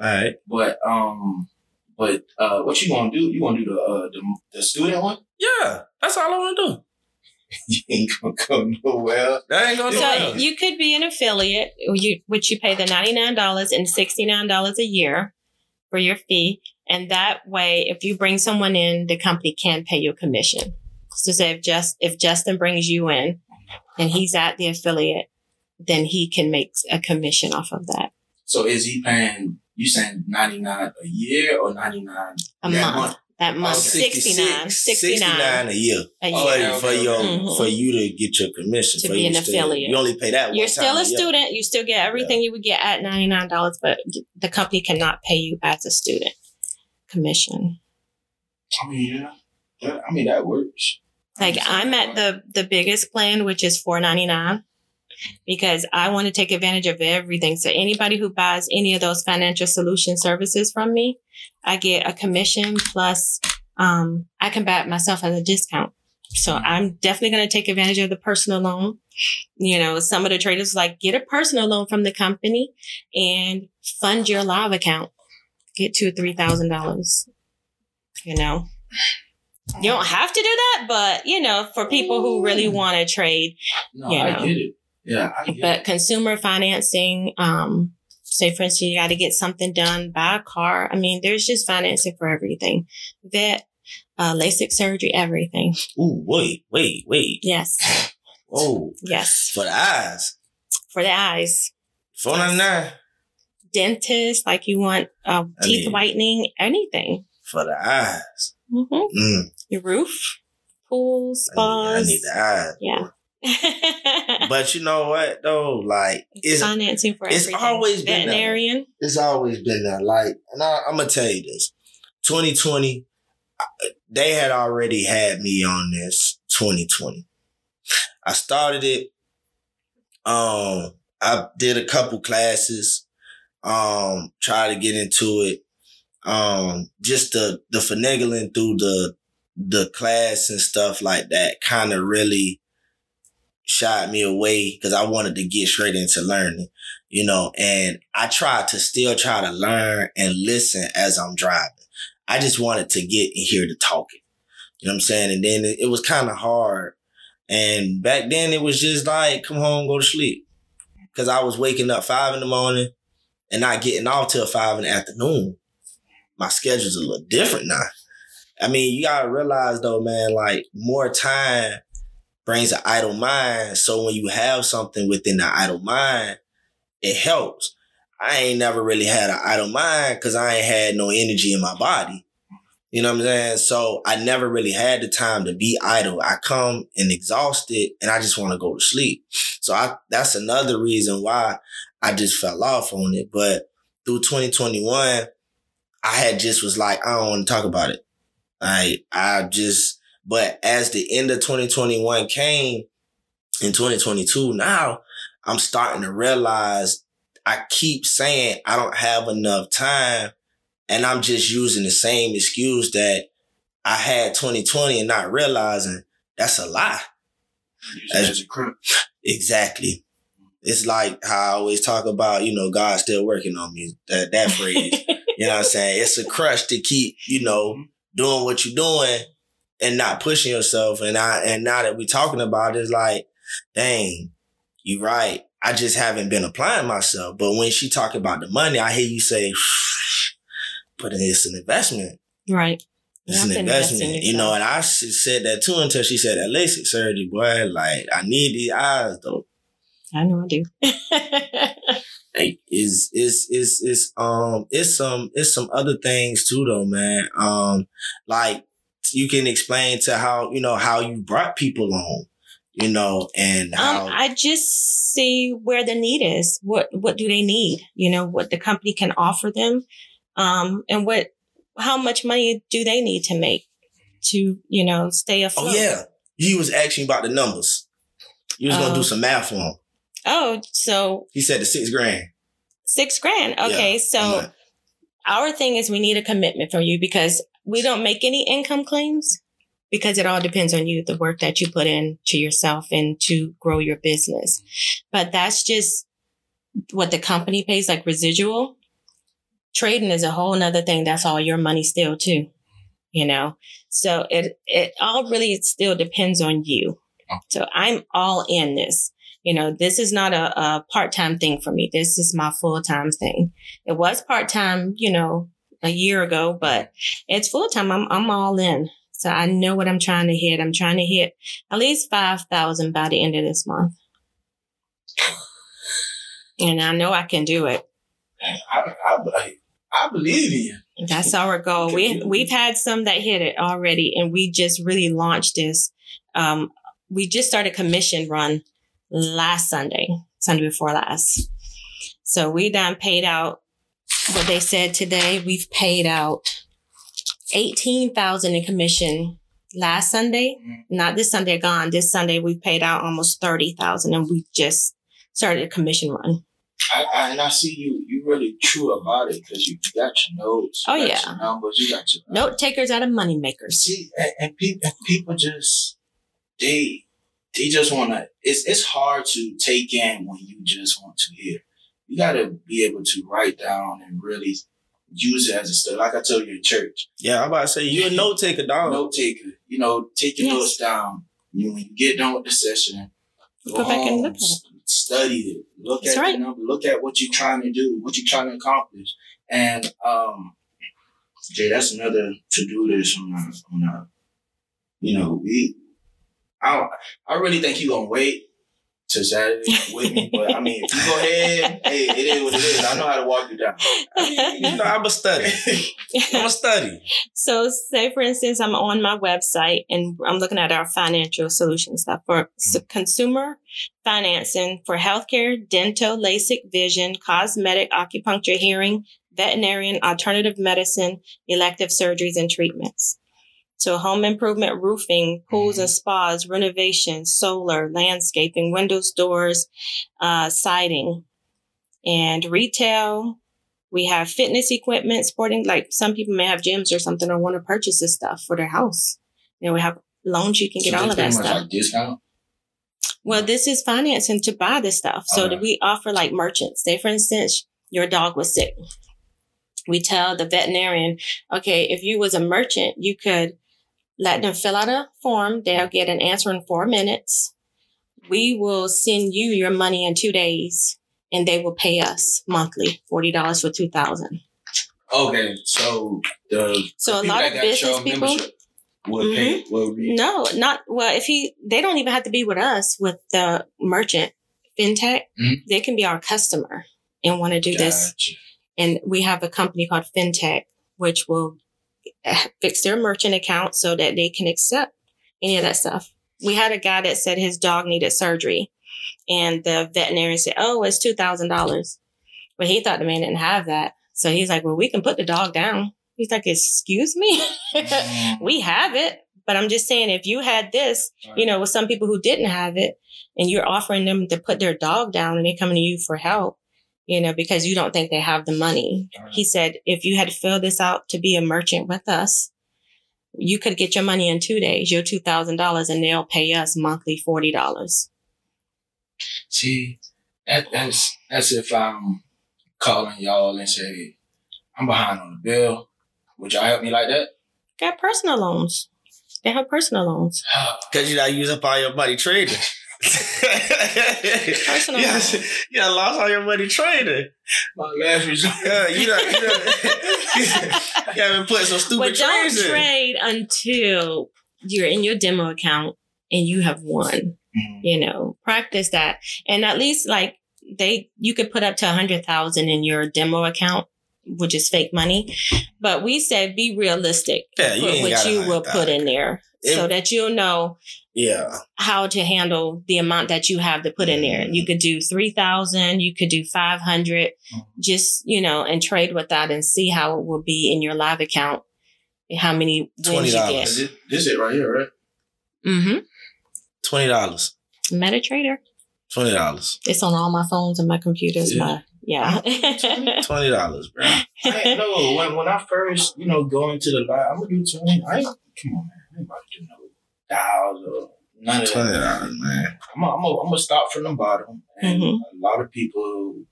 All right. But um, but uh, what you gonna do? You gonna do the uh the, the student one? Yeah. That's all I want to do. You ain't gonna go nowhere. That ain't gonna So do you could be an affiliate, you, which you pay the $99 and $69 a year for your fee. And that way, if you bring someone in, the company can pay you a commission. So say if just if Justin brings you in and he's at the affiliate, then he can make a commission off of that So is he paying? You saying ninety nine a year or ninety nine a that month. That month, Okay. 69, 69 69 a year. a oh, year. Oh, for, yeah, for okay, your okay. for you to get your commission To for be you an stay- affiliate. You only pay that. You're one still time a year. student. You still get everything you would get at $99, but the company cannot pay you as a student commission. I mean, yeah, that, I mean that works. Like I'm at the the biggest plan, which is four ninety nine, because I want to take advantage of everything. So anybody who buys any of those financial solution services from me, I get a commission plus um, I can buy it myself at a discount. So I'm definitely going to take advantage of the personal loan. You know, some of the traders like get a personal loan from the company and fund your live account. Get two or three thousand dollars. You know, you don't have to do that, but you know, for people who really want to trade, No, You I get it. Yeah, I get but it. consumer financing, um, say for instance, you got to get something done, buy a car. I mean, there's just financing for everything. Vet, uh, LASIK surgery, everything. Ooh, wait, wait, wait. Yes. Oh, Yes. for the eyes. For the eyes. Four ninety nine Dentist, like you want uh, teeth mean- whitening, anything. for the eyes. Mm-hmm. Mm, Your roof, pools, I, need, I spas. need yeah. But you know what though? Like it's financing for it's everything. always been that veterinarian. it's always been there. Like, and I, I'm gonna tell you this: 2020, they had already had me on this 2020. I started it Um, I did a couple classes. Um, tried to get into it. Um, just the the finagling through the the class and stuff like that kind of really shied me away because I wanted to get straight into learning, you know, and I tried to still try to learn and listen as I'm driving. I just wanted to get and hear the talking. You know what I'm saying? And then it, it was kind of hard. And back then it was just like, come home, go to sleep. Cause I was waking up five in the morning and not getting off till five in the afternoon. My schedule's a little different now. I mean, you gotta realize though, man, like more time brings an idle mind. So when you have something within the idle mind, it helps. I ain't never really had an idle mind because I ain't had no energy in my body. You know what I'm saying? So I never really had the time to be idle. I come and exhausted and I just want to go to sleep. So I that's another reason why I just fell off on it. But through 2021, I had just was like, I don't want to talk about it. I I just but as the end of 2021 came in 2022, now I'm starting to realize I keep saying I don't have enough time and I'm just using the same excuse that I had 2020 and not realizing that's a lie. As. Exactly. It's like how I always talk about, you know, God's still working on me. That that phrase. you know what I'm saying? It's a crush to keep, you know, doing what you're doing and not pushing yourself. And I and now that we're talking about it, it's like, dang, you're right. I just haven't been applying myself. But when she talk about the money, I hear you say, but it's an investment. Right. It's an have to invest in investment, you know. And I said that too until she said that LASIK surgery, boy. Like I need these eyes though. I know I do. Is is is is um it's some it's some other things too though, man. Um, like you can explain to how you know how you brought people on, you know, and how Um, I just see where the need is. What what do they need? You know, what the company can offer them, um, and what how much money do they need to make to you know stay afloat? oh yeah, he was asking about the numbers. You was gonna Oh. do some math for him. Oh, so He said the six grand. six grand. Okay, Yeah, so our thing is we need a commitment from you because we don't make any income claims because it all depends on you, the work that you put in to yourself and to grow your business. But that's just what the company pays, like residual. Trading is a whole nother thing. That's all your money still too, you know? So it, it all really still depends on you. Oh. So I'm all in this. You know, this is not a, a part-time thing for me. This is my full-time thing. It was part-time, you know, a year ago, but it's full-time. I'm, I'm all in. So I know what I'm trying to hit. I'm trying to hit at least 5,000 by the end of this month. And I know I can do it. I, I, I, I believe in you. That's our goal. We we've had some that hit it already, and we just really launched this. Um, we just started commission run last Sunday, Sunday before last. So we done paid out what they said today. We've paid out eighteen thousand in commission last Sunday. Mm-hmm. Not this Sunday gone. This Sunday we've paid out almost thirty thousand, and we just started a commission run. I, I, and I see you. You really true about it because you got your notes. You Oh, got yeah. Your numbers. You got your Note takers out of money makers. See, and, and people, and people just they they just want to. It's it's hard to take in when you just want to hear. You got to be able to write down and really use it as a study. Like I told you in church, Yeah, I'm about to say you're a note taker, dog. note taker. You know, take your Yes. notes down. You when you get done with the session, go Go back and home, look at study it. Look That's at right. the number. Look at what you're trying to do. What you're trying to accomplish. And um, Jay, that's another to do list on a, on a, you know, we. I I really think you gonna wait to Saturday with me, but I mean, if you go ahead, hey, it is what it is. I know how to walk you down. You know, I'm a study. I'm a study. So, say for instance, I'm on my website and I'm looking at our financial solution stuff for s- mm-hmm. consumer financing for healthcare, dental, LASIK, vision, cosmetic, acupuncture, hearing, veterinarian, alternative medicine, elective surgeries, and treatments. To home improvement, roofing, pools and spas, renovations, solar, landscaping, windows, doors, uh, siding, and retail. We have fitness equipment, sporting, like some people may have gyms or something or want to purchase this stuff for their house. You know, we have loans, you can get So all of that stuff. Like discount. Well, this is financing to buy this stuff. So Okay. we offer like merchants. Say, for instance, your dog was sick. We tell the veterinarian, okay, if you was a merchant, you could let them fill out a form. They'll get an answer in four minutes. We will send you your money in two days and they will pay us monthly, $40 for 2000 Okay, so the So a lot of business people, would pay. Would be no, not, well, if he, they don't even have to be with us with the merchant fintech. Mhm. They can be our customer and want to do this. And we have a company called FinTech, which will fix their merchant account so that they can accept any of that stuff. We had a guy that said his dog needed surgery, and the veterinarian said, "Oh, it's two thousand dollars," but he thought the man didn't have that, so he's like, "Well, we can put the dog down." He's like, "Excuse me, we have it." But I'm just saying, if you had this, you know, with some people who didn't have it, and you're offering them to put their dog down, and they're coming to you for help, you know, because you don't think they have the money. He said, if you had filled this out to be a merchant with us, you could get your money in two days, your two thousand dollars, and they'll pay us monthly forty dollars. See, that, that's that's if I'm calling y'all and say I'm behind on the bill. Would y'all help me like that? Got personal loans. They have personal loans. Cause you're not using up all your money trading. Personal Yeah, loan. you done lost all your money trading. My last resort. Yeah, you done, you done, you haven't put some stupid But don't trades in. trade until you're in your demo account and you have won. Mm. You know, practice that, and at least like they, you could put up to a hundred thousand in your demo account, which is fake money. But we said be realistic. Yeah, you ain't what got a you will hundred put in there, If- so that you'll know Yeah, how to handle the amount that you have to put in there. You could do 3,000, you could do 500, just, you know, and trade with that and see how it will be in your live account. How many wins you $20. get. This, this it right here, right? Mm-hmm. twenty dollars. MetaTrader. Twenty dollars. It's on all my phones and my computers. Yeah. My, yeah. Twenty dollars, bro. I ain't no when when I first you know go into the live, I'm gonna do twenty. I come on, man. I ain't about to do no dials or none of that. dollars, man. I'm gonna, I'm gonna, I'm gonna start from the bottom. And Mhm. a lot of people,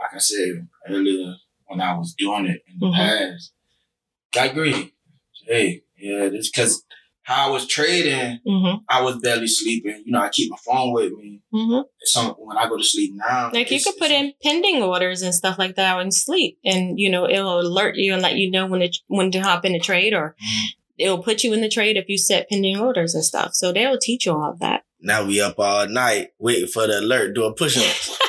like I said earlier, when I was doing it in the Mhm. past, got greedy. Hey, yeah, this because how I was trading, mm-hmm. I was barely sleeping. You know, I keep my phone with me. Mm-hmm. So when I go to sleep now, Like you could put in pending orders and stuff like that and sleep, and you know it'll alert you and let you know when to when to hop in a trade, or Mhm. It'll put you in the trade if you set pending orders and stuff. So they'll teach you all of that. Now we up all night waiting for the alert, doing push-ups.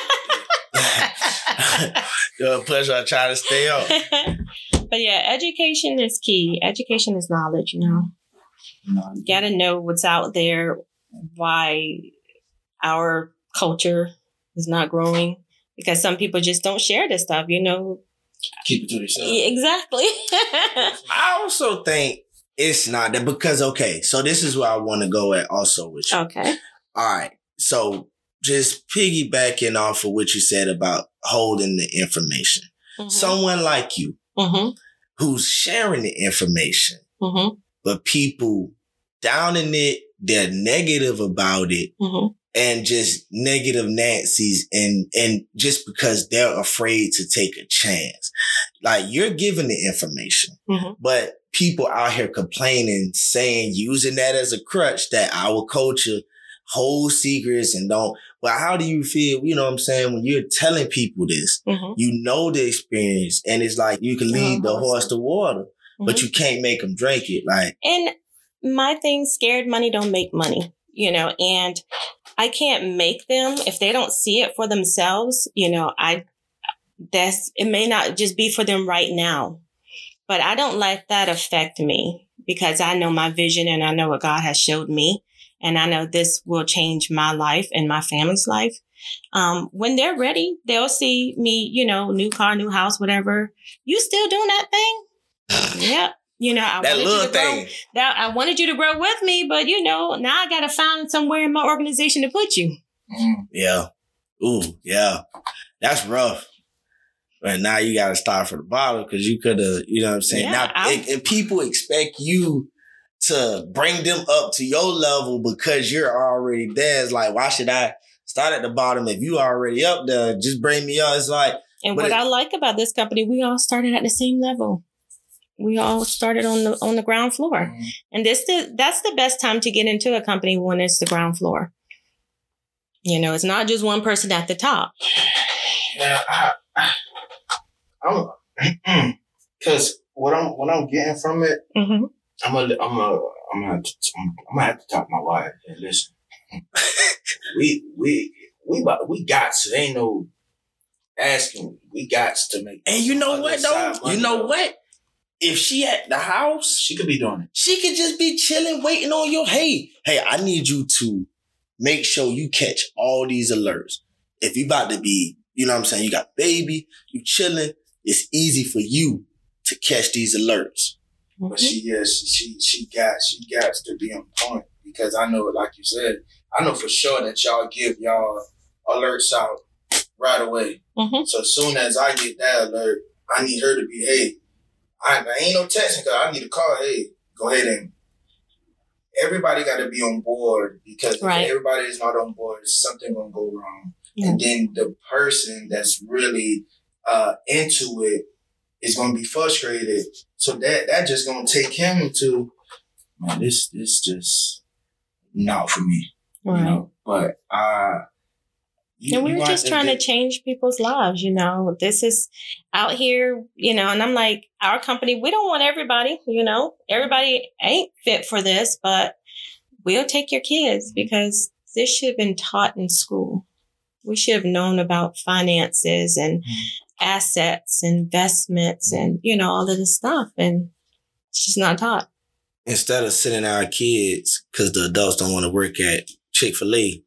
doing push-ups, trying to stay up. but yeah, education is key. Education is knowledge. You know, You got to know what's out there, why our culture is not growing. Because some people just don't share this stuff, you know. keep it to yourself. Exactly. I also think it's not that because okay, so this is where I want to go at also with you. okay. All right. So just piggybacking off of what you said about holding the information. Mhm. Someone like you Mhm. who's sharing the information, Mhm. but people downing it, they're negative about it, Mhm. and just negative Nancy's and and just because they're afraid to take a chance. Like you're giving the information, Mhm. but people out here complaining, saying using that as a crutch that our culture holds secrets and don't. But how do you feel? You know what I'm saying? When you're telling people this, Mhm. you know the experience, and it's like you can lead the Uh-huh. horse to water, but Mhm. you can't make them drink it. Like And my thing, scared money don't make money, you know, and I can't make them if they don't see it for themselves, you know, I that's it may not just be for them right now. But I don't let that affect me because I know my vision and I know what God has showed me. And I know this will change my life and my family's life. Um, when they're ready, they'll see me, you know, new car, new house, whatever. You still doing that thing? yep. you know, I that wanted little you to grow, thing. that I wanted you to grow with me, but you know, now I got to find somewhere in my organization to put you. Mm. Yeah. Ooh, yeah. That's rough. But now you gotta start from the bottom because you could have, you know what I'm saying? Yeah, now I- and, and people expect you to bring them up to your level because you're already there. It's like, why should I start at the bottom if you already up there? Just bring me up. It's like, And what it- I like about this company, we all started at the same level. We all started on the on the ground floor. Mm. And this the that's the best time to get into a company when it's the ground floor. You know, it's not just one person at the top. Yeah, I, I, I'm because what I'm what I'm getting from it, hmm I'm a I'm a I'm gonna have to, I'm, gonna have to talk to my wife and listen. we we we about- we got to. Ain't no asking. We got to make. and you know what though? You know what? If she at the house, She could be doing it. she could just be chilling, waiting on your. Hey, hey, I need you to make sure you catch all these alerts. If you about to be, you know what I'm saying, you got baby, you chilling, it's easy for you to catch these alerts. But she yeah, she she she got she got to be on point because I know, like you said, I know for sure that y'all give y'all alerts out right away. Mhm. So as soon as I get that alert, I need her to be, hey, I, I ain't no texting call. I need to call. Hey, go ahead and everybody got to be on board because Right. if everybody is not on board, something gonna go wrong. Yeah. And then the person that's really uh, into it is gonna be frustrated. So that that just gonna take him to man. This this just not for me. You Right. know. But uh, you, and we you were just trying to get- change people's lives, you know. This is out here, you know, and I'm like, our company, we don't want everybody, you know, everybody ain't fit for this, but we'll take your kids because this should have been taught in school. We should have known about finances and assets, investments, and, you know, all of this stuff. And it's just not taught. Instead of sending our kids, because the adults don't want to work at Chick fil A,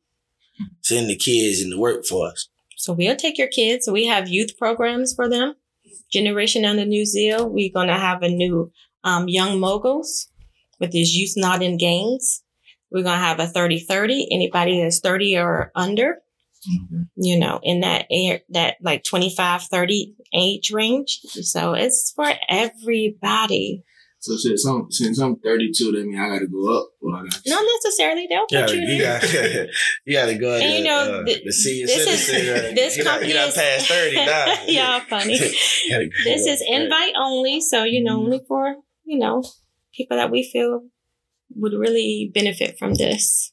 send the kids in the workforce. So we'll take your kids. We have youth programs for them. Generation Under New Zeal. We're going to have a new um, Young Moguls with his Youth Not in Gangs. We're going to have a 30-30. Anybody that's 30 or under, Mhm. you know, in that air, that like 25, 30 age range. So it's for everybody. So since I'm since I'm 32, that means I gotta go up. Well, I got Not necessarily. They'll Yeah, you, you there. got you got to go. And to, you know, uh, th- the senior this is- uh, this you not, company you not is- past thirty now. Y'all funny. You gotta go this is invite only so you know only for you know people that we feel would really benefit from this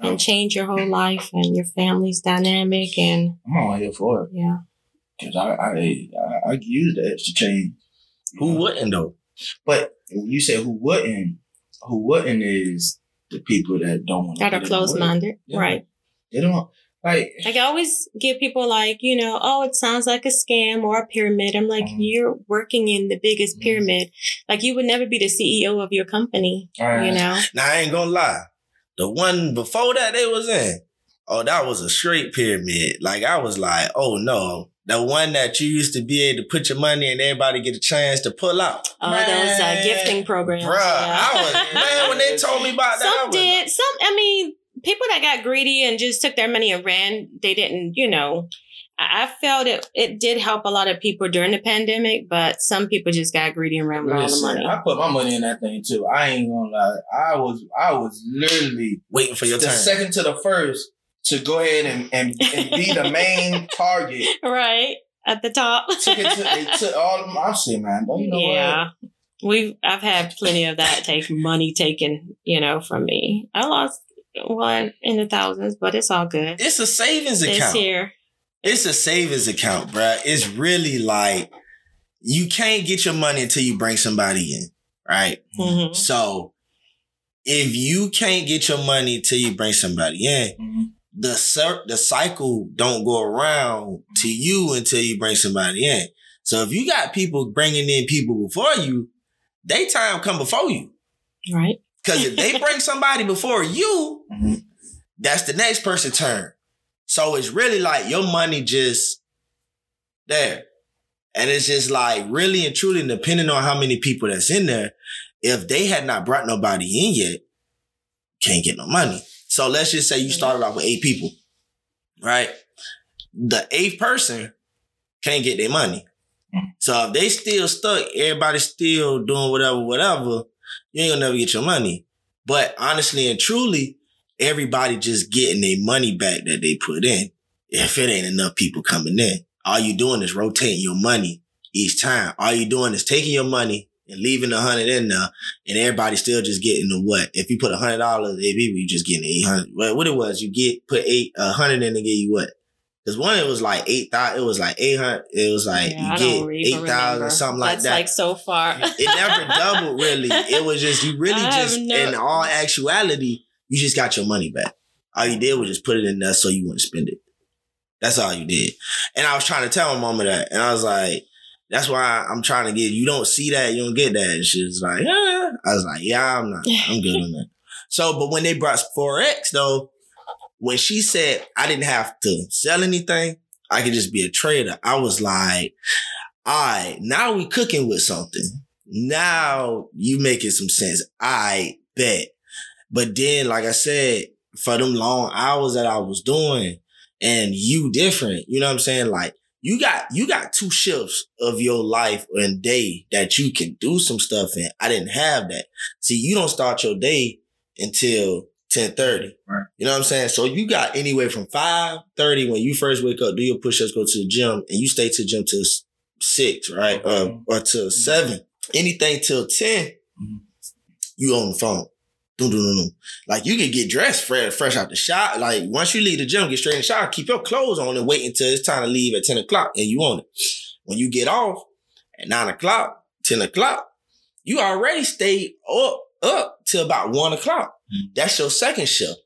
and change your whole life and your family's dynamic and I'm all here for it yeah because I I I, I use the extra change. Who wouldn't though? But you said who wouldn't? Who wouldn't is the people that don't want that are closed minded Yeah. right They don't like. like i always give people like you know oh it sounds like a scam or a pyramid i'm like Mhm. you're working in the biggest Mhm. pyramid like you would never be the ceo of your company you know Now I ain't gonna lie. The one before that they was in, oh, that was a straight pyramid. Like I was like, oh no. The one that you used to be able to put your money and everybody get a chance to pull out. oh those uh, gifting programs Bruh, yeah. I was man when they told me about that. Some did some i mean people that got greedy and just took their money and ran they didn't you know i, I felt it it did help a lot of people during the pandemic but some people just got greedy and ran with all the money I put my money in that thing too. I ain't gonna lie. I was I was literally waiting for your the turn. second to the first to go ahead and, and, and be the main target. right at the top Took it to, they took all of them. I'm saying, man, don't you know yeah we've i've had plenty of that take money taken you know from me i lost one in the thousands but it's all good it's a savings it's account. here It's a savings account, bruh. It's really like you can't get your money until you bring somebody in, right? Mhm. So if you can't get your money till you bring somebody in? Mhm. the the cycle don't go around to you until you bring somebody in. So if you got people bringing in people before you, they time come before you. right Because if they bring somebody before you, Mhm. that's the next person turn. So it's really like your money just there. And it's just like really and truly, depending on how many people that's in there, if they had not brought nobody in yet, can't get no money. So let's just say you mm-hmm. started off with eight people, right? The eighth person can't get their money. Mm. So if they still stuck, everybody's still doing whatever, whatever, you ain't gonna never get your money. But honestly and truly, everybody just getting their money back that they put in. If it ain't enough people coming in, all you doing is rotating your money each time. All you doing is taking your money and leaving a hundred in there, and everybody still just getting the what? If you put a hundred dollars, people, you just getting eight hundred. Well, what it was, you get put eight a hundred in and give you what? Because one it was like eight thousand. It was like eight hundred. It was like Yeah, you get eight thousand something like That's that. like so far. it never doubled really. It was just you really I just no- in all actuality, you just got your money back. All you did was just put it in there so you wouldn't spend it. That's all you did. And I was trying to tell my mama that, and I was like, "That's why I'm trying to get. You don't see that, you don't get that." And she was like, "Yeah." I was like, "Yeah, I'm not. I'm good on that." So, but when they brought forex though, when she said I didn't have to sell anything, I could just be a trader. I was like, all right, now we cooking with something. Now you making some sense. I bet. But then, like I said, for them long hours that I was doing and you different, you know what I'm saying? Like you got, you got two shifts of your life and day that you can do some stuff in. I didn't have that. See, you don't start your day until 1030. Right. You know what I'm saying? So you got anywhere from 530 when you first wake up, do your push-ups, go to the gym, and you stay to the gym till six, right? Okay. Or, or till seven. Anything till 10, Mhm. you on the phone. Like you can get dressed fresh, fresh out the shop. Like once you leave the gym, get straight in the shower, keep your clothes on and wait until it's time to leave at 10 o'clock and you on it. When you get off at 9 o'clock, 10 o'clock, you already stayed up, up till about 1 o'clock. Mhm. That's your second shift.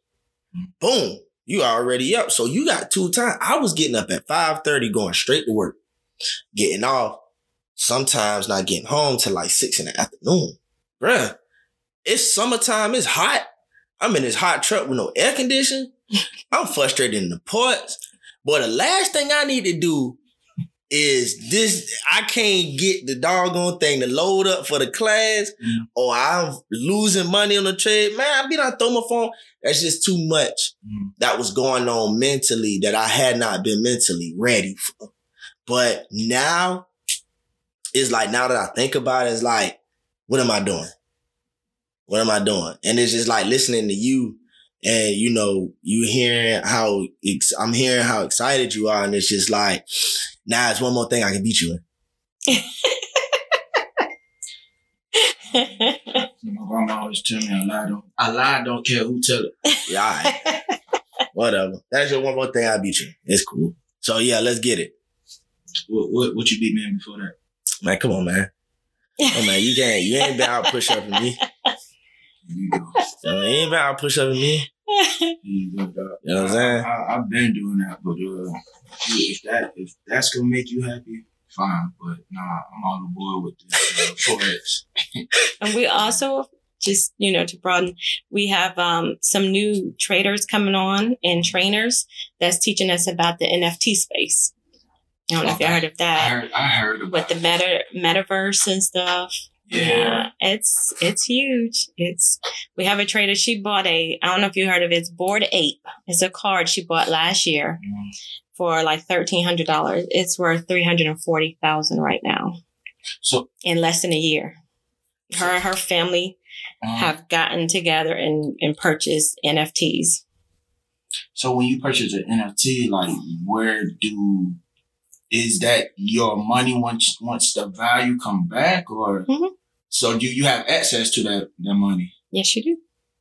Mhm. Boom. You already up. So you got two times. I was getting up at 5:30, going straight to work, getting off, sometimes not getting home till like six in the afternoon. Bruh, it's summertime, it's hot. I'm in this hot truck with no air conditioning. I'm frustrated in the ports. But the last thing I need to do is this I can't get the doggone thing to load up for the class Mhm. or I'm losing money on the trade. Man, I be not throw my phone. That's just too much Mhm. that was going on mentally that I had not been mentally ready for. But now it's like now that I think about it, it's like, what am I doing? What am I doing? And it's just like listening to you and you know, you hearing how ex- I'm hearing how excited you are, and it's just like, now it's one more thing I can beat you in. My grandma always tell me a lie don't a lie don't care who tell it. Yeah, whatever. That's just one more thing I beat you. It's cool. So yeah, let's get it, What, what what you beat me in before that? man. Come on, man. Oh man, you can't. You ain't been out push up me. Here you go. You ain't been out push up me. You go. You know what I'm saying? I, I, I've been doing that, but uh, if that if that's gonna make you happy, fine. But nah, I'm on the board with this uh, and we also just you know to broaden we have um, some new traders coming on and trainers that's teaching us about the nft space i don't know if you heard of I that heard I heard about with the meta metaverse and stuff Yeah. it's it's huge. It's we have a trader. She bought a i don't know if you heard of it. It's Bored Ape. It's a card she bought last year Mhm. for like $1300 it's worth 340000 right now. So in less than a year. Her and her family um, have gotten together and, and purchased NFTs. so when you purchase an NFT, like where do is that your money once once the value come back or? Mhm. So do you have access to that that money? Yes, you do.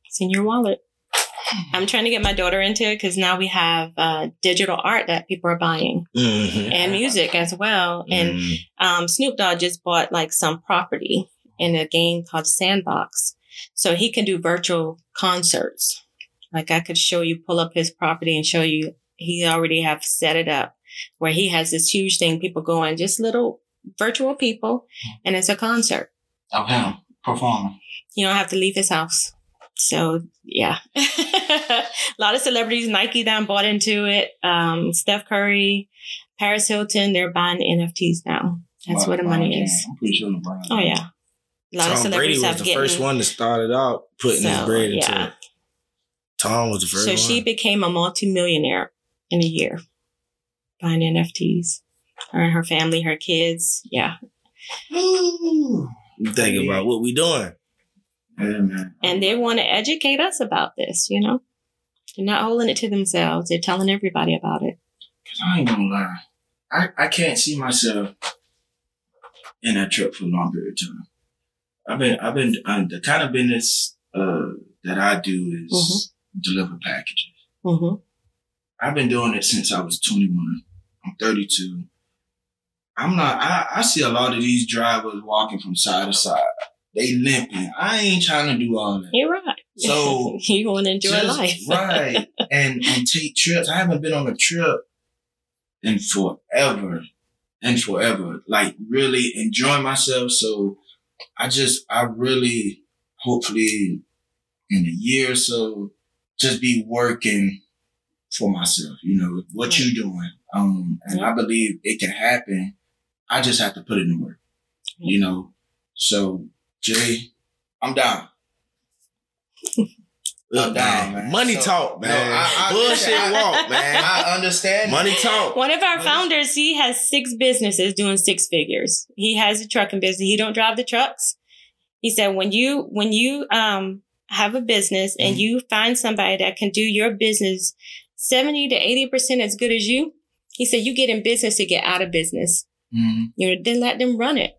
It's in your wallet. I'm trying to get my daughter into it because now we have uh, digital art that people are buying Mm-hmm. and music as well. And um, Snoop Dogg just bought like some property in a game called Sandbox. So he can do virtual concerts. Like I could show you, pull up his property and show you, he already have set it up where he has this huge thing, people going, just little virtual people, and it's a concert. Of him performing. You don't have to leave his house. So yeah, a lot of celebrities, Nike down bought into it. Um, Steph Curry, Paris Hilton, they're buying NFTs now. That's where the money is. I'm pretty sure LeBron. Oh yeah. A lot of Tom Brady was have the getting, first one to start it out, putting his bread into yeah. it. Tom was the first So one. she became a multimillionaire in a year buying NFTs. Her and her family, her kids. Yeah. Ooh. You think about what we doing. Yeah. And they want to educate us about this, you know? They're not holding it to themselves. They're telling everybody about it. Cause I ain't gonna lie. I, I can't see myself in that truck for a long period of time. I've been I've been uh, the kind of business uh, that I do is deliver packages. hmm I've been doing it since I was 21. I'm 32. I'm not. I, I see a lot of these drivers walking from side to side. They limping. I ain't trying to do all that. You're right. So you want to enjoy Just- life. right? And and take trips. I haven't been on a trip in forever, and forever. Like really enjoying myself. So I just I really hopefully in a year or so just be working for myself. You know what you're doing. Um, and I believe it can happen. I just have to put it in work. You know. So Jay, I'm down. Look, I'm down, man. man. Money So- talk, No, man. I- I- Bullshit I- walk, man. I understand. Money talk. One of our Really? founders, he has six businesses doing six figures. He has a trucking business. He don't drive the trucks. He said when you when you um have a business and Mhm. you find somebody that can do your business 70 to 80% as good as you, he said you get in business to get out of business. Mhm. You know, then let them run it.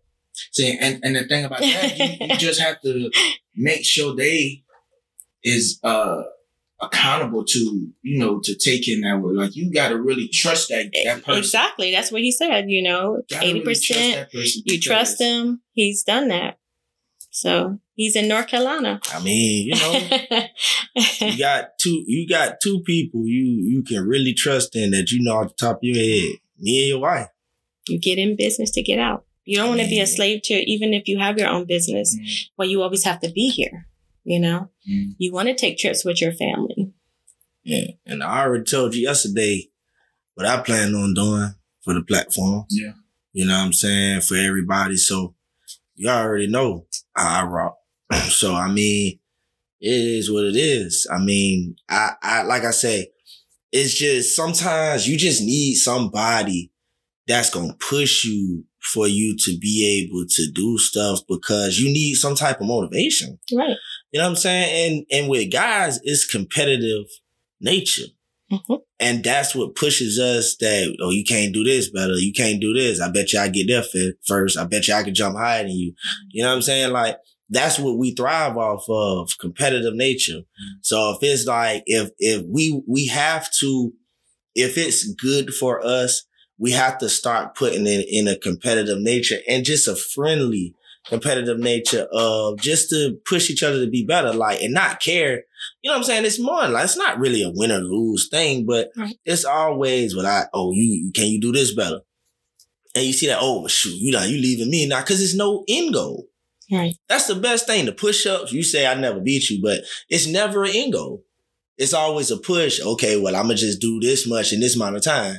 See, and, and the thing about that, you, you just have to make sure they is uh accountable to you know to take in that word. Like you got to really trust that that person. Exactly. That's what he said, you know, Gotta 80%. trust you trust him. He's done that. So he's in North Carolina. I mean, you know, you got two you got two people you you can really trust in that you know off the top of your head. Me and your wife. You get in business to get out. You don't want to be a Mm. slave to even if you have your own business. Mm. Well, you always have to be here. You know, Mm. you want to take trips with your family. Yeah. And I already told you yesterday what I plan on doing for the platform. Yeah. You know what I'm saying? For everybody. So you already know I rock. so I mean, it is what it is. I mean, I, I like I say, it's just sometimes you just need somebody that's gonna push you for you to be able to do stuff because you need some type of motivation. Right. You know what I'm saying? And and with guys, it's competitive nature. Mhm. And that's what pushes us that, oh, you can't do this better. You can't do this. I bet you I get there first. I bet you I can jump higher than you. You know what I'm saying? Like, that's what we thrive off of, competitive nature. So if it's like, if, if we, we have to, if it's good for us, we have to start putting it in a competitive nature and just a friendly competitive nature of just to push each other to be better, like, and not care. You know what I'm saying? It's more like, it's not really a win or lose thing, but Right. it's always what I, oh, you, can you do this better? And you see that, oh, shoot, you know, you leaving me now, cause it's no end goal. Right. That's the best thing. The push ups, you say I never beat you, but it's never an end goal. It's always a push. Okay, well, I'm gonna just do this much in this amount of time.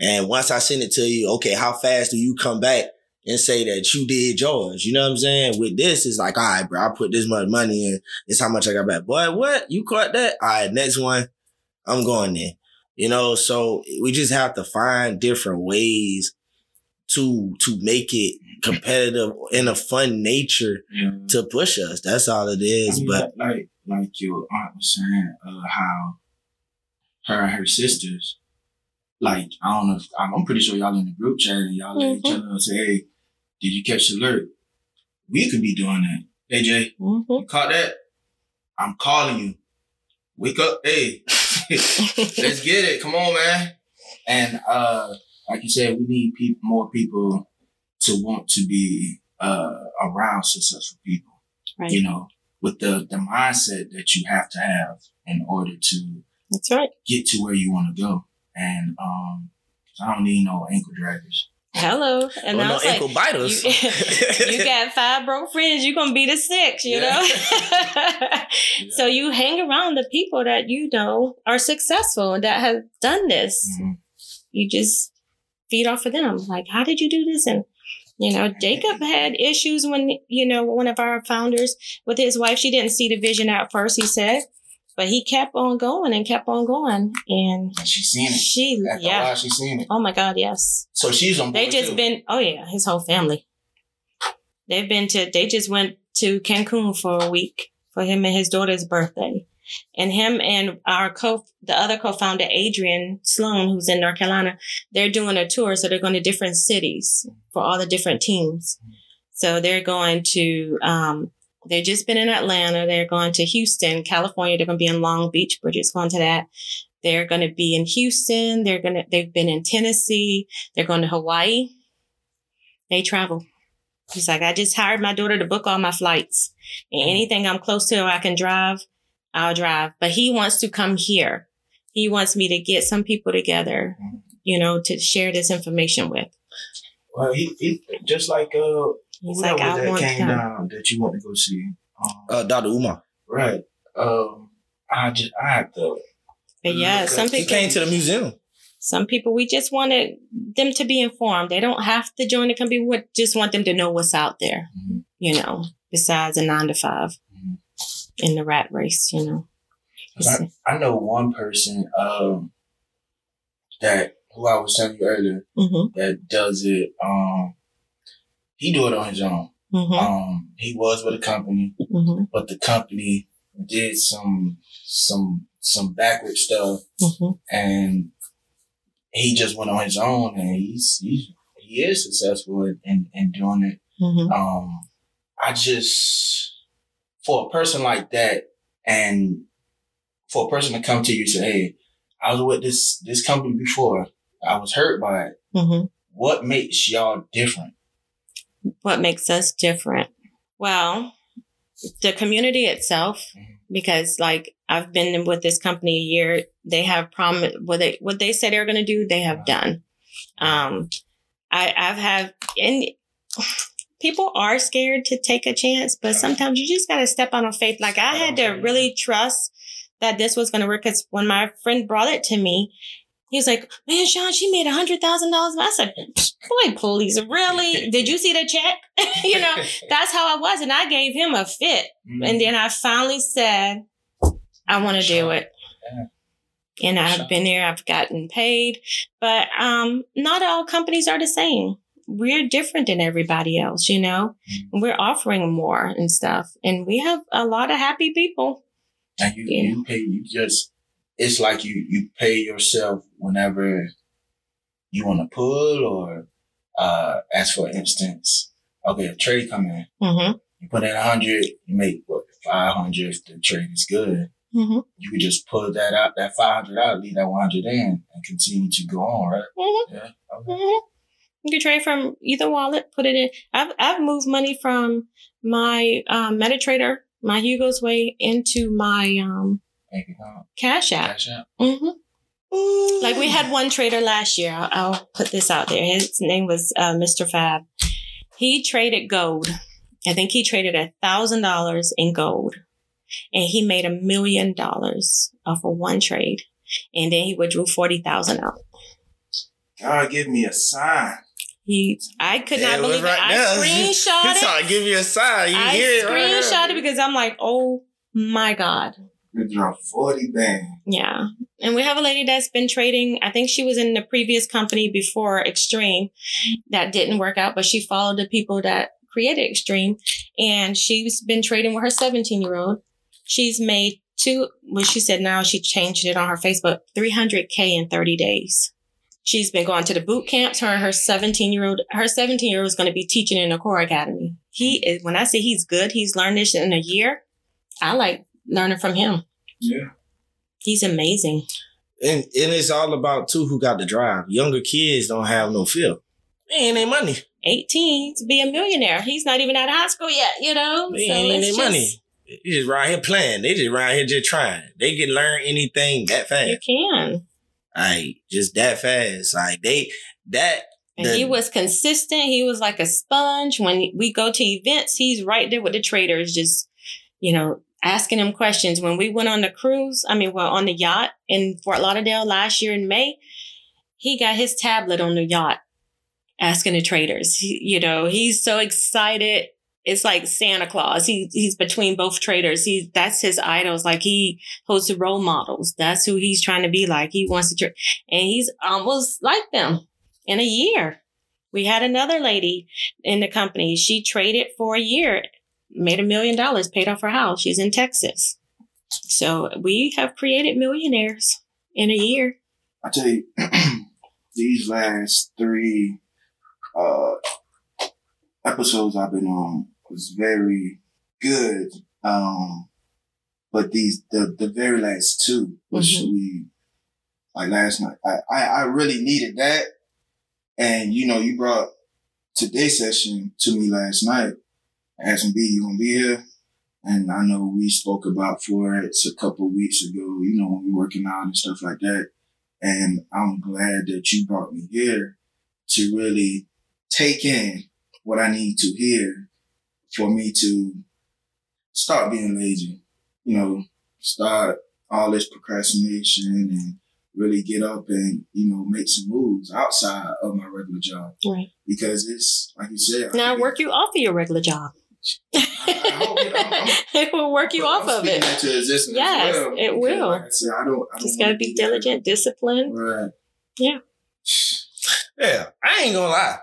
And once I send it to you, okay, how fast do you come back and say that you did yours? You know what I'm saying? With this, it's like, all right, bro, I put this much money in. It's how much I got back. Boy, what? You caught that? All right, next one, I'm going there. You know, so we just have to find different ways to to make it competitive in a fun nature Yeah. to push us. That's all it is. I mean, but like, like your aunt was saying, uh, how her and her sisters, like I don't know, if, I'm, I'm pretty sure y'all in the group chat and y'all let each other say, "Hey, did you catch the alert?" We could be doing that. Hey Jay, hmm you caught that? I'm calling you. Wake up, hey, let's get it. Come on, man. And uh, like you said, we need peop more people to want to be uh around successful people Right. you know, with the, the mindset that you have to have in order to That's right. get to where you want to go. And um, I don't need no ankle draggers. Hello. And oh, I no was ankle like, biters. you, you got five broke friends, you're gonna be the six, you Yeah. know? so you hang around the people that you know are successful and that have done this. Mhm. You just feed off of them. Like, how did you do this? And You know, Jacob had issues when, you know, one of our founders with his wife, she didn't see the vision at first, he said, but he kept on going and kept on going. And And she's seen it. she, After yeah. she's seen it. Oh my God, yes. So she's on board They just too. been, oh yeah, his whole family. They've been to, they just went to Cancun for a week for him and his daughter's birthday. And him and our co, the other co-founder, Adrian Sloan, who's in North Carolina, they're doing a tour. So they're going to different cities for all the different teams. So they're going to, um, they've just been in Atlanta. They're going to Houston, California. They're going to be in Long Beach. Bridget's going to that. They're going to be in Houston. They're going to, they've been in Tennessee. They're going to Hawaii. They travel. He's like, I just hired my daughter to book all my flights. And anything I'm close to or I can drive, I'll drive. But he wants to come here. He wants me to get some people together, you know, to share this information with. Well, he, he just like uh, He's who like, that I that want came come. down that you want to go see. Um, Uh, Dr. Umar. right. Um, I just I have to. But yeah, Look, some people, came to the museum. some people, we just wanted them to be informed. They don't have to join the company. We just want them to know what's out there, Mhm. you know, besides a nine to 5 Mhm. in the rat race, you know. I, I know one person um that who I was telling you earlier Mm-hmm. that does it. Um, he do it on his own. Mm-hmm. Um, he was with a company, Mm-hmm. but the company did some some some backward stuff, Mm-hmm. and he just went on his own, and he's he's he is successful in, in, in doing it. Mm-hmm. Um, I just for a person like that, and for a person to come to you and say, "Hey, I was with this this company before. I was hurt by it. Mm-hmm. What makes y'all different?" What makes us different? Well, the community itself, because like I've been with this company a year, they have promised what they what they said they were going to do, they have done. Um, I I've had and people are scared to take a chance, but sometimes you just got to step out on faith. Like I had to really trust that this was going to work. Because when my friend brought it to me, he was like, "Man, Sean, she made a hundred thousand dollars." I said, "Boy, please, really? Did you see the check? you know, that's how I was." And I gave him a fit, and then I finally said, "I want to do it." And I've been there. I've gotten paid, but um, not all companies are the same. We're different than everybody else, you know. We're offering more and stuff, and we have a lot of happy people. and you Yeah. you pay you just it's like you you pay yourself whenever you want to pull or uh as for instance okay a trade come in Mm-hmm. you put in a hundred you make what five hundred if the trade is good Mm-hmm. you could just pull that out that five hundred out leave that one hundred in and continue to go on right Mm-hmm. yeah okay. hmm You can trade from either wallet, put it in. I've I've moved money from my um, MetaTrader, my Hugo's Way, into my um, Bank account, Cash App. cash out hmm Like we had one trader last year. I'll, I'll put this out there. His name was uh, Mr. Fab. He traded gold. I think he traded a thousand dollars in gold, and he made a million dollars off of one trade. And then he withdrew forty thousand out. God give me a sign He, I could Yeah, not it was believe it. right I there. screenshot it. trying to give you a sign. You I hear it right there. screenshot it because I'm like, oh my god, we dropped 40 band yeah. And we have a lady that's been trading. I think she was in the previous company before Extreme that didn't work out, but she followed the people that created Extreme, and she's been trading with her 17 year old. She's made two. Well, she said now she changed it on her Facebook, 300k in 30 days. She's been going to the boot camps. Her her 17 year old, her 17 year old is going to be teaching in a core academy. He is, when I say he's good, he's learned this in a year. I like learning from him. yeah He's amazing. And, and it's all about too who got the drive. Younger kids don't have no fear. They ain't any money. 18 to be a millionaire. He's not even out of high school yet, you know? They So ain't any it's money. just- They just around here playing. They just around here just trying. They can learn anything that fast. You can. Like just that fast. Like they that And The- he was consistent. He was like a sponge. When we go to events, he's right there with the traders, just, you know, asking them questions. When we went on the cruise, I mean, well, on the yacht in Fort Lauderdale last year in May, he got his tablet on the yacht asking the traders. He- you know, he's so excited. It's like Santa Claus. He he's between both traders. He that's his idols. Like he holds the role models. That's who he's trying to be like. He wants to, tra- and he's almost like them in a year. We had another lady in the company. She traded for a year, made a million dollars, paid off her house. She's in Texas. So we have created millionaires in a year. I tell you, these last three uh, episodes I've been on was very good. Um, but these the the very last two, which Mhm. we like last night, I, I I really needed that. And you know, you brought today's session to me last night. Asking B, you gonna be here? And I know we spoke about Forex a couple weeks ago, you know, when we were working out and stuff like that. And I'm glad that you brought me here to really take in what I need to hear for me to start being lazy. You know, start all this procrastination and really get up and, you know, make some moves outside of my regular job. Right. Because it's, like you said, Now think work you off of your regular job. I hope it- I'm- I'm- it will work you I'm off of speaking it. that to Yes, well, it will. Like I said, I don't, I don't Just gotta be that. diligent, disciplined. Right. Yeah, I ain't gonna lie.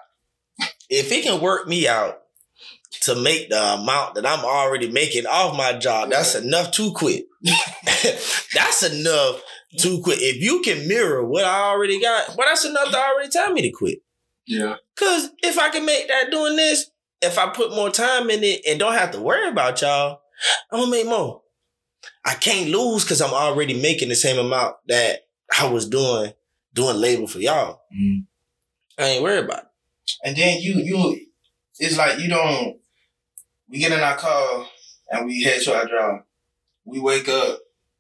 If it can work me out to make the amount that I'm already making off my job, that's enough to quit. that's enough to quit. If you can mirror what I already got, well, that's enough to already tell me to quit. Yeah. Cause if I can make that doing this, if I put more time in it and don't have to worry about y'all, I'm gonna make more. I can't lose because I'm already making the same amount that I was doing doing labor for y'all. Mhm. I ain't worried about it. And then you, you, it's like you don't. We get in our car and we head to our job. We wake up,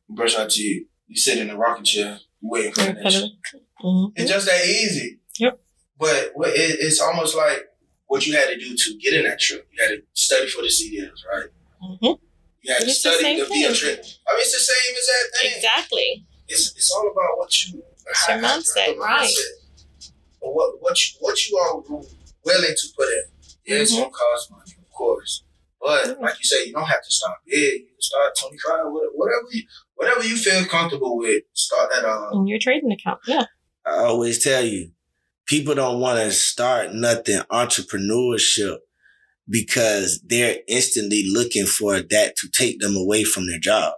brush our teeth. You sit in the rocking chair, you waiting for the next. shift. It's just that easy. Yep. But it, it's almost like what you had to do to get in that trip. You had to study for the CDLs, right? Mhm. You had to It's the study same to be trip. I mean, it's the same exact thing. Exactly. It's it's all about what you It's your mindset, right. But what what you what you are willing to put in. Yeah, it's gonna cost money, of course. But Mhm. like you say, you don't have to start big. You can start twenty five, whatever you whatever you feel comfortable with. Start that uh In your trading account. Yeah. I always tell you, people don't want to start nothing entrepreneurship because they're instantly looking for that to take them away from their job.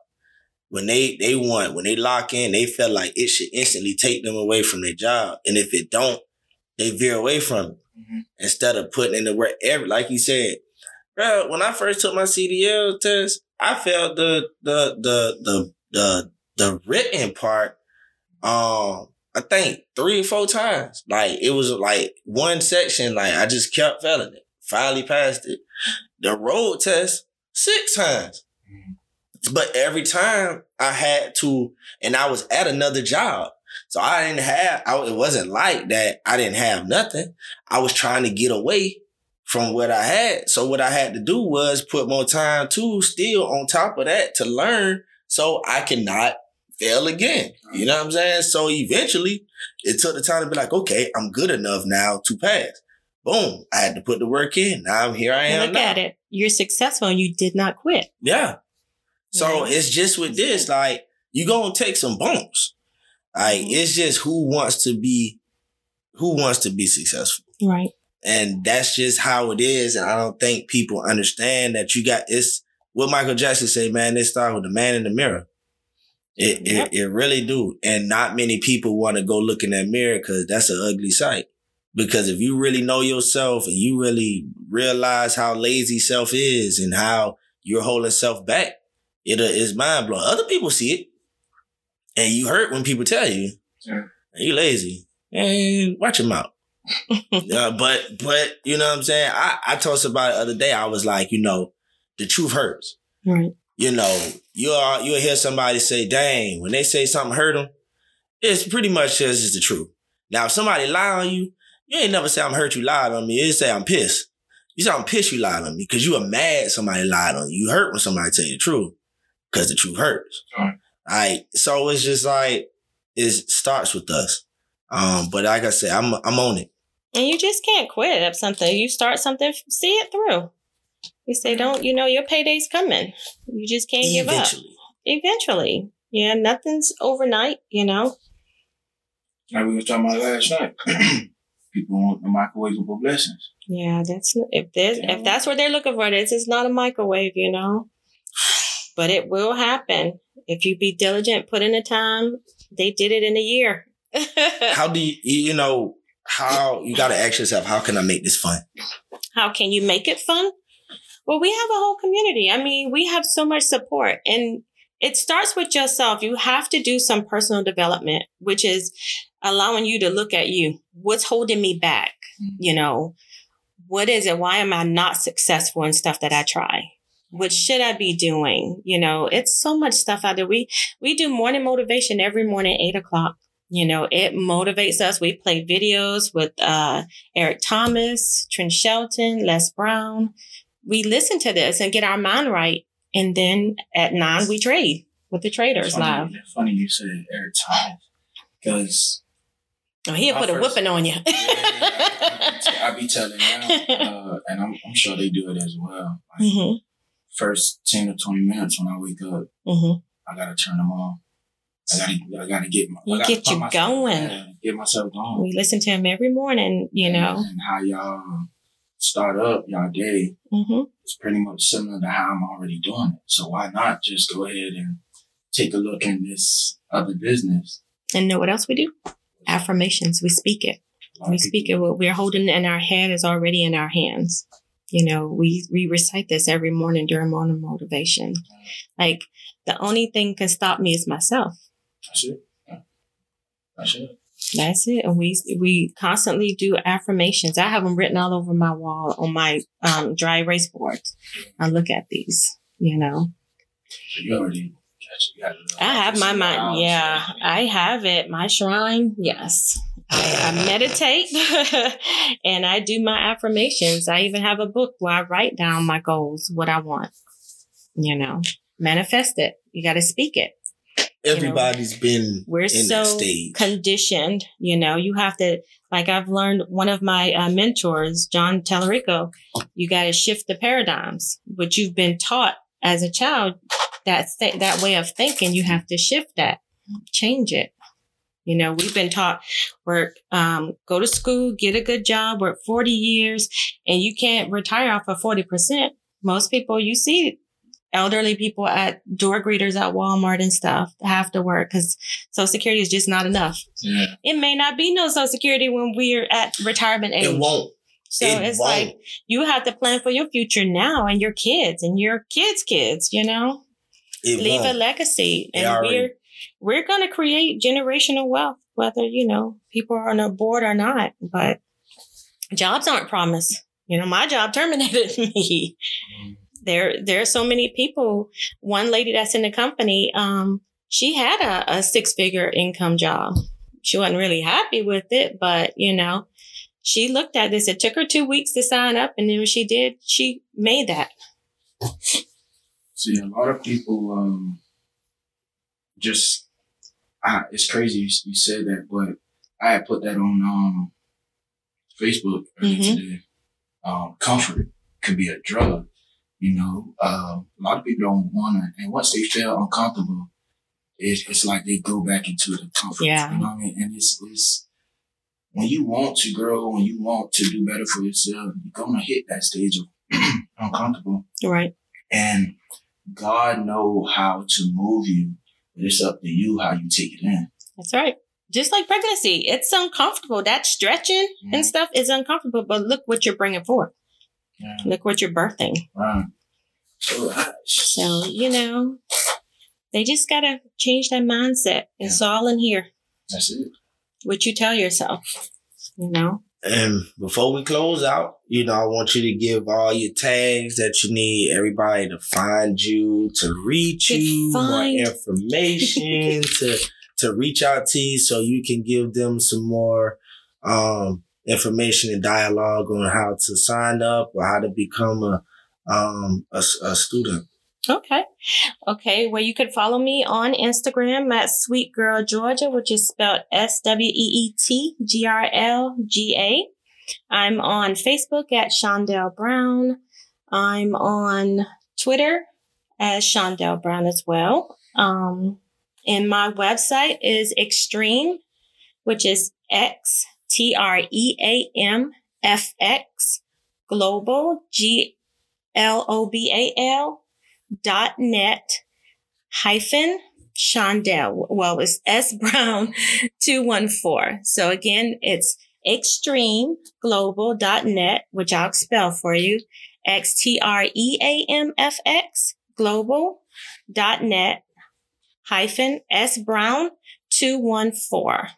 When they they want when they lock in, they feel like it should instantly take them away from their job, and if it don't, they veer away from it Mhm. instead of putting in the work. Every like you said, bro. When I first took my CDL test, I felt the the the the the the written part. Um, I think three or four times. Like it was like one section. Like I just kept failing it. Finally passed it. The road test six times. Mm-hmm. But every time I had to, and I was at another job. So I didn't have, I, it wasn't like that. I didn't have nothing. I was trying to get away from what I had. So what I had to do was put more time to still on top of that to learn so I cannot fail again. You know what I'm saying? So eventually it took the time to be like, okay, I'm good enough now to pass. Boom. I had to put the work in. Now I'm here I am. look now. at it. You're successful and you did not quit. Yeah. So Yeah. it's just with this, like, you gonna take some bumps. Like, Mhm. it's just who wants to be, who wants to be successful. Right. And that's just how it is. And I don't think people understand that you got, it's what Michael Jackson say, man, it start with the man in the mirror. It, Yep. it, it really do. And not many people want to go look in that mirror because that's an ugly sight. Because if you really know yourself and you really realize how lazy self is and how you're holding self back, it uh, mind blowing. Other people see it, and you hurt when people tell you. "You lazy." And watch your mouth. uh, but but you know what I'm saying. I I told somebody the other day. I was like, you know, the truth hurts. Right. You know, you'll you'll hear somebody say, "Dang," when they say something hurt them, it's pretty much just it's the truth. Now, if somebody lie on you, you ain't never say I'm hurt. You lied on me. You say I'm pissed. You say I'm pissed. You lied on me because you are mad. Somebody lied on you. You hurt when somebody tell you the truth because the truth hurts. Right. Right. So it's just like it starts with us. Um, but like I said, I'm I'm on it. And you just can't quit up something. You start something, see it through. You say, don't, you know, your payday's coming. You just can't give up. Eventually. Eventually. Yeah, nothing's overnight, you know. Like we were talking about last night. People want the microwavable blessings. Yeah, that's if there's if that's what they're looking for, this is not a microwave, you know. But it will happen if you be diligent, put in the time. They did it in a year. How do you, you know, how you got to ask yourself, how can I make this fun? How can you make it fun? Well, we have a whole community. I mean, we have so much support and it starts with yourself. You have to do some personal development, which is allowing you to look at you. What's holding me back? You know, what is it? Why am I not successful in stuff that I try? What should I be doing? You know, it's so much stuff out there. We we do morning motivation every morning, eight o'clock. You know, it motivates us. We play videos with uh, Eric Thomas, Trent Shelton, Les Brown. We listen to this and get our mind right. And then at nine, we trade with the traders funny, live. Funny you said Eric Thomas. Because Oh, he'll put a first- whipping on you. I be telling now, uh, and I'm, I'm sure they do it as well. Like, hmm First 10 or 20 minutes when I wake up, hmm I gotta turn them on. I gotta, I gotta get my, You get you going. yeah, get myself going. We listen to him every morning, you know. and, and how y'all start up y'all day hmm is pretty much similar to how I'm already doing it. So why not just go ahead and take a look in this other business? And know what else we do? Affirmations. We speak it. We speak it. What we're holding in our head is already in our hands. You know, we, we recite this every morning during morning motivation. Like the only thing can stop me is myself. That's it. That's it. That's it. And we we constantly do affirmations. I have them written all over my wall on my um, dry erase board. I look at these. You know, you already got you got it. I have my It's in your mind. Yeah, I have it. My shrine. Yes. I, I meditate and I do my affirmations. I even have a book where I write down my goals, what I want. You know, manifest it. You got to speak it. Everybody's been We're in so that conditioned. You know, you have to, like I've learned one of my uh, mentors, John Talarico, you got to shift the paradigms. What you've been taught as a child, that's th- that way of thinking, you have to shift that, change it. You know, we've been taught work, um, go to school, get a good job, work 40 years, and you can't retire off of 40%. Most people you see elderly people at door greeters at Walmart and stuff have to work because Social Security is just not enough. Yeah. It may not be no Social Security when we're at retirement age. It won't. So it it's won't. like you have to plan for your future now and your kids and your kids' kids, you know? It Leave a won't. legacy. They And already- we're we're gonna create generational wealth, whether, you know, people are on a board or not. But jobs aren't promised. You know, my job terminated me. Mm. There there are so many people. One lady that's in the company, um, she had a, a six figure income job. She wasn't really happy with it, but you know, she looked at this. It took her two weeks to sign up, and then when she did, she made that. See, a lot of people um, just, ah, it's crazy you, you said that, but I had put that on um, Facebook earlier Mhm. today. Um, comfort could be a drug, you know. Um, a lot of people don't want to, and once they feel uncomfortable, it's, it's like they go back into the comfort. Yeah. You know what I mean? And it's, it's, when you want to grow, when you want to do better for yourself, you're going to hit that stage of uncomfortable. Right. And God know how to move you, but it's up to you how you take it in. That's right. Just like pregnancy, it's uncomfortable. That stretching Mhm. and stuff is uncomfortable, but look what you're bringing forth. Yeah. Look what you're birthing. Right. So, you know, they just got to change that mindset. It's all in here. that's it. What you tell yourself, you know? And before we close out, you know, I want you to give all your tags that you need everybody to find you, to reach To you, find- more information, to to reach out to you so you can give them some more um information and dialogue on how to sign up or how to become a um a, a student. Okay. Okay. Well, you could follow me on Instagram at Sweet Girl Georgia, which is spelled S W E E T G R L G A. I'm on Facebook at Shondell Brown. I'm on Twitter as Shondell Brown as well. Um, and my website is Extreme, which is X T R E A M F X Global G L O B A L dot net hyphen Shondell. Well, it's S Brown 214. So again, it's extremeglobal.net, which I'll spell for you. X T R E A M F X global.net hyphen S Brown 214.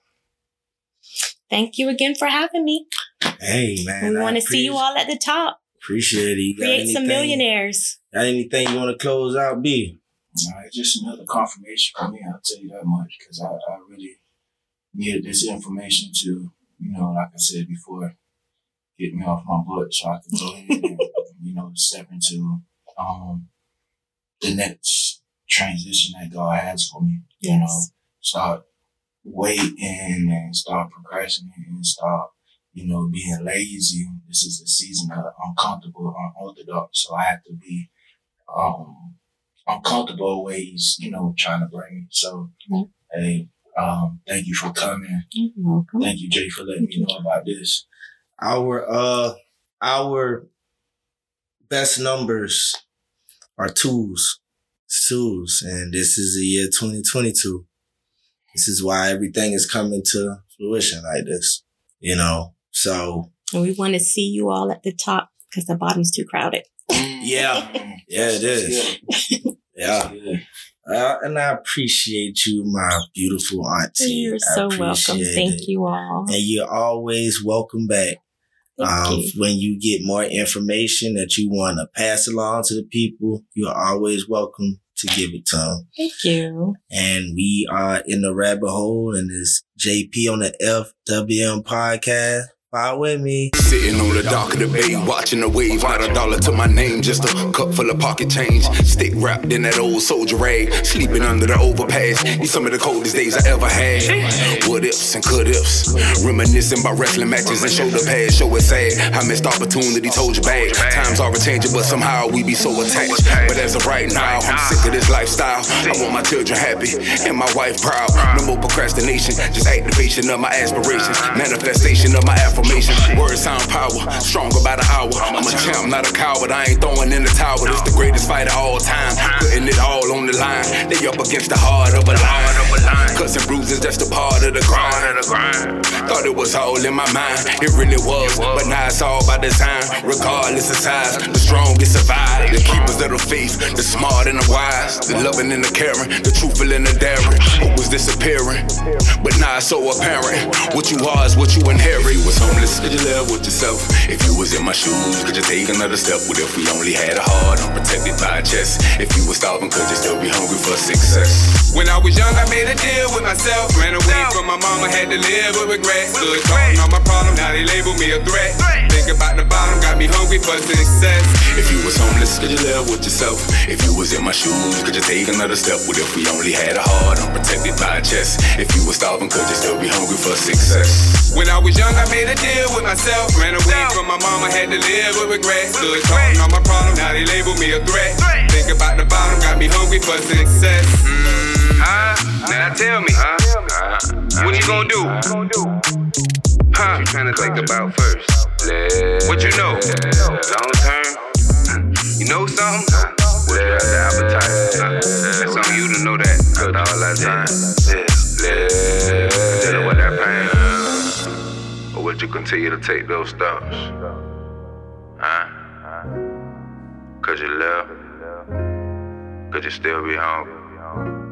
Thank you again for having me. Hey man, we want to see you all at the top. Appreciate it. You got Create some millionaires. Got anything you want to close out, B? All right, just another confirmation for me. I'll tell you that much because I, I really needed this information to, you know, like I said before, get me off my butt so I can go ahead and, you know, step into um, the next transition that God has for me. You know, Yes. start waiting and start procrastinating and start, you know, being lazy. This is a season of uncomfortable, unorthodox. So I have to be um uncomfortable ways, you know, trying to bring me. So Mhm. hey, um, thank you for coming. You're welcome. Thank you, Jay, for letting me know about this. Our uh our best numbers are twos. It's twos. And this is the year 2022. This is why everything is coming to fruition like this. You know? So And we want to see you all at the top because the bottom's too crowded. yeah. Yeah, it is. Yeah. Uh, and I appreciate you, my beautiful auntie. You're I so welcome. Thank it. you all. And you're always welcome back. Thank um, you. when you get more information that you want to pass along to the people, you're always welcome to give it to them. Thank you. And we are in the rabbit hole, and it's JP on the FWM podcast. Follow with me. Sitting on the dock of the bay, watching the waves. Not a dollar to my name, just a cup full of pocket change. Stick wrapped in that old soldier rag. Sleeping under the overpass. These some of the coldest days I ever had. What ifs and could ifs. Reminiscing about wrestling matches and shoulder pads. Show it sad. How missed opportunity told you bad. Times are changing, but somehow we be so attached. But as of right now, I'm sick of this lifestyle. I want my children happy and my wife proud. No more procrastination, just activation of my aspirations. Manifestation of my affirmations. Words sound power, stronger by the hour. I'm a champ, not a coward. I ain't throwing in the towel. It's the greatest fight of all time. Putting it all on the line. They up against the heart of a lion. Cuts and bruises, that's the part of the grind. Thought it was all in my mind. It really was, but now it's all by design. Regardless of size, the strongest survive. The keepers of the faith, the smart and the wise, the loving and the caring, the truthful and the daring. What was disappearing, but now it's so apparent. What you are is what you inherit. Was homeless, could you live with yourself? If you was in my shoes, could you take another step? What if we only had a heart, unprotected by a chest? If you was starving, could you still be hungry for success? When I was young, I made a deal with myself. Ran away from my mama, had to live with regret. Stood talking all my problems, now they label me a threat. Think about the bottom, got me hungry for success. If you was homeless, could you live with yourself? If you was in my shoes, could you take another step? What if we only had a heart, unprotected by a chest? If you was starving, could you still be hungry for success? When I was young, I made a deal with myself. Ran away from my mama, had to live with regret. Stood all my problems, now they label me a threat. Think about the bottom, got me hungry for success. Mm, huh? Now tell me, huh? What you gonna do? Huh? What You trying to think about first? What you know? Long term? You know something? Would you have the appetite? That's on you to know that. After all that time. Dealing with that pain. Would you continue to take those steps? Huh? Cause you left? Could you still be hungry?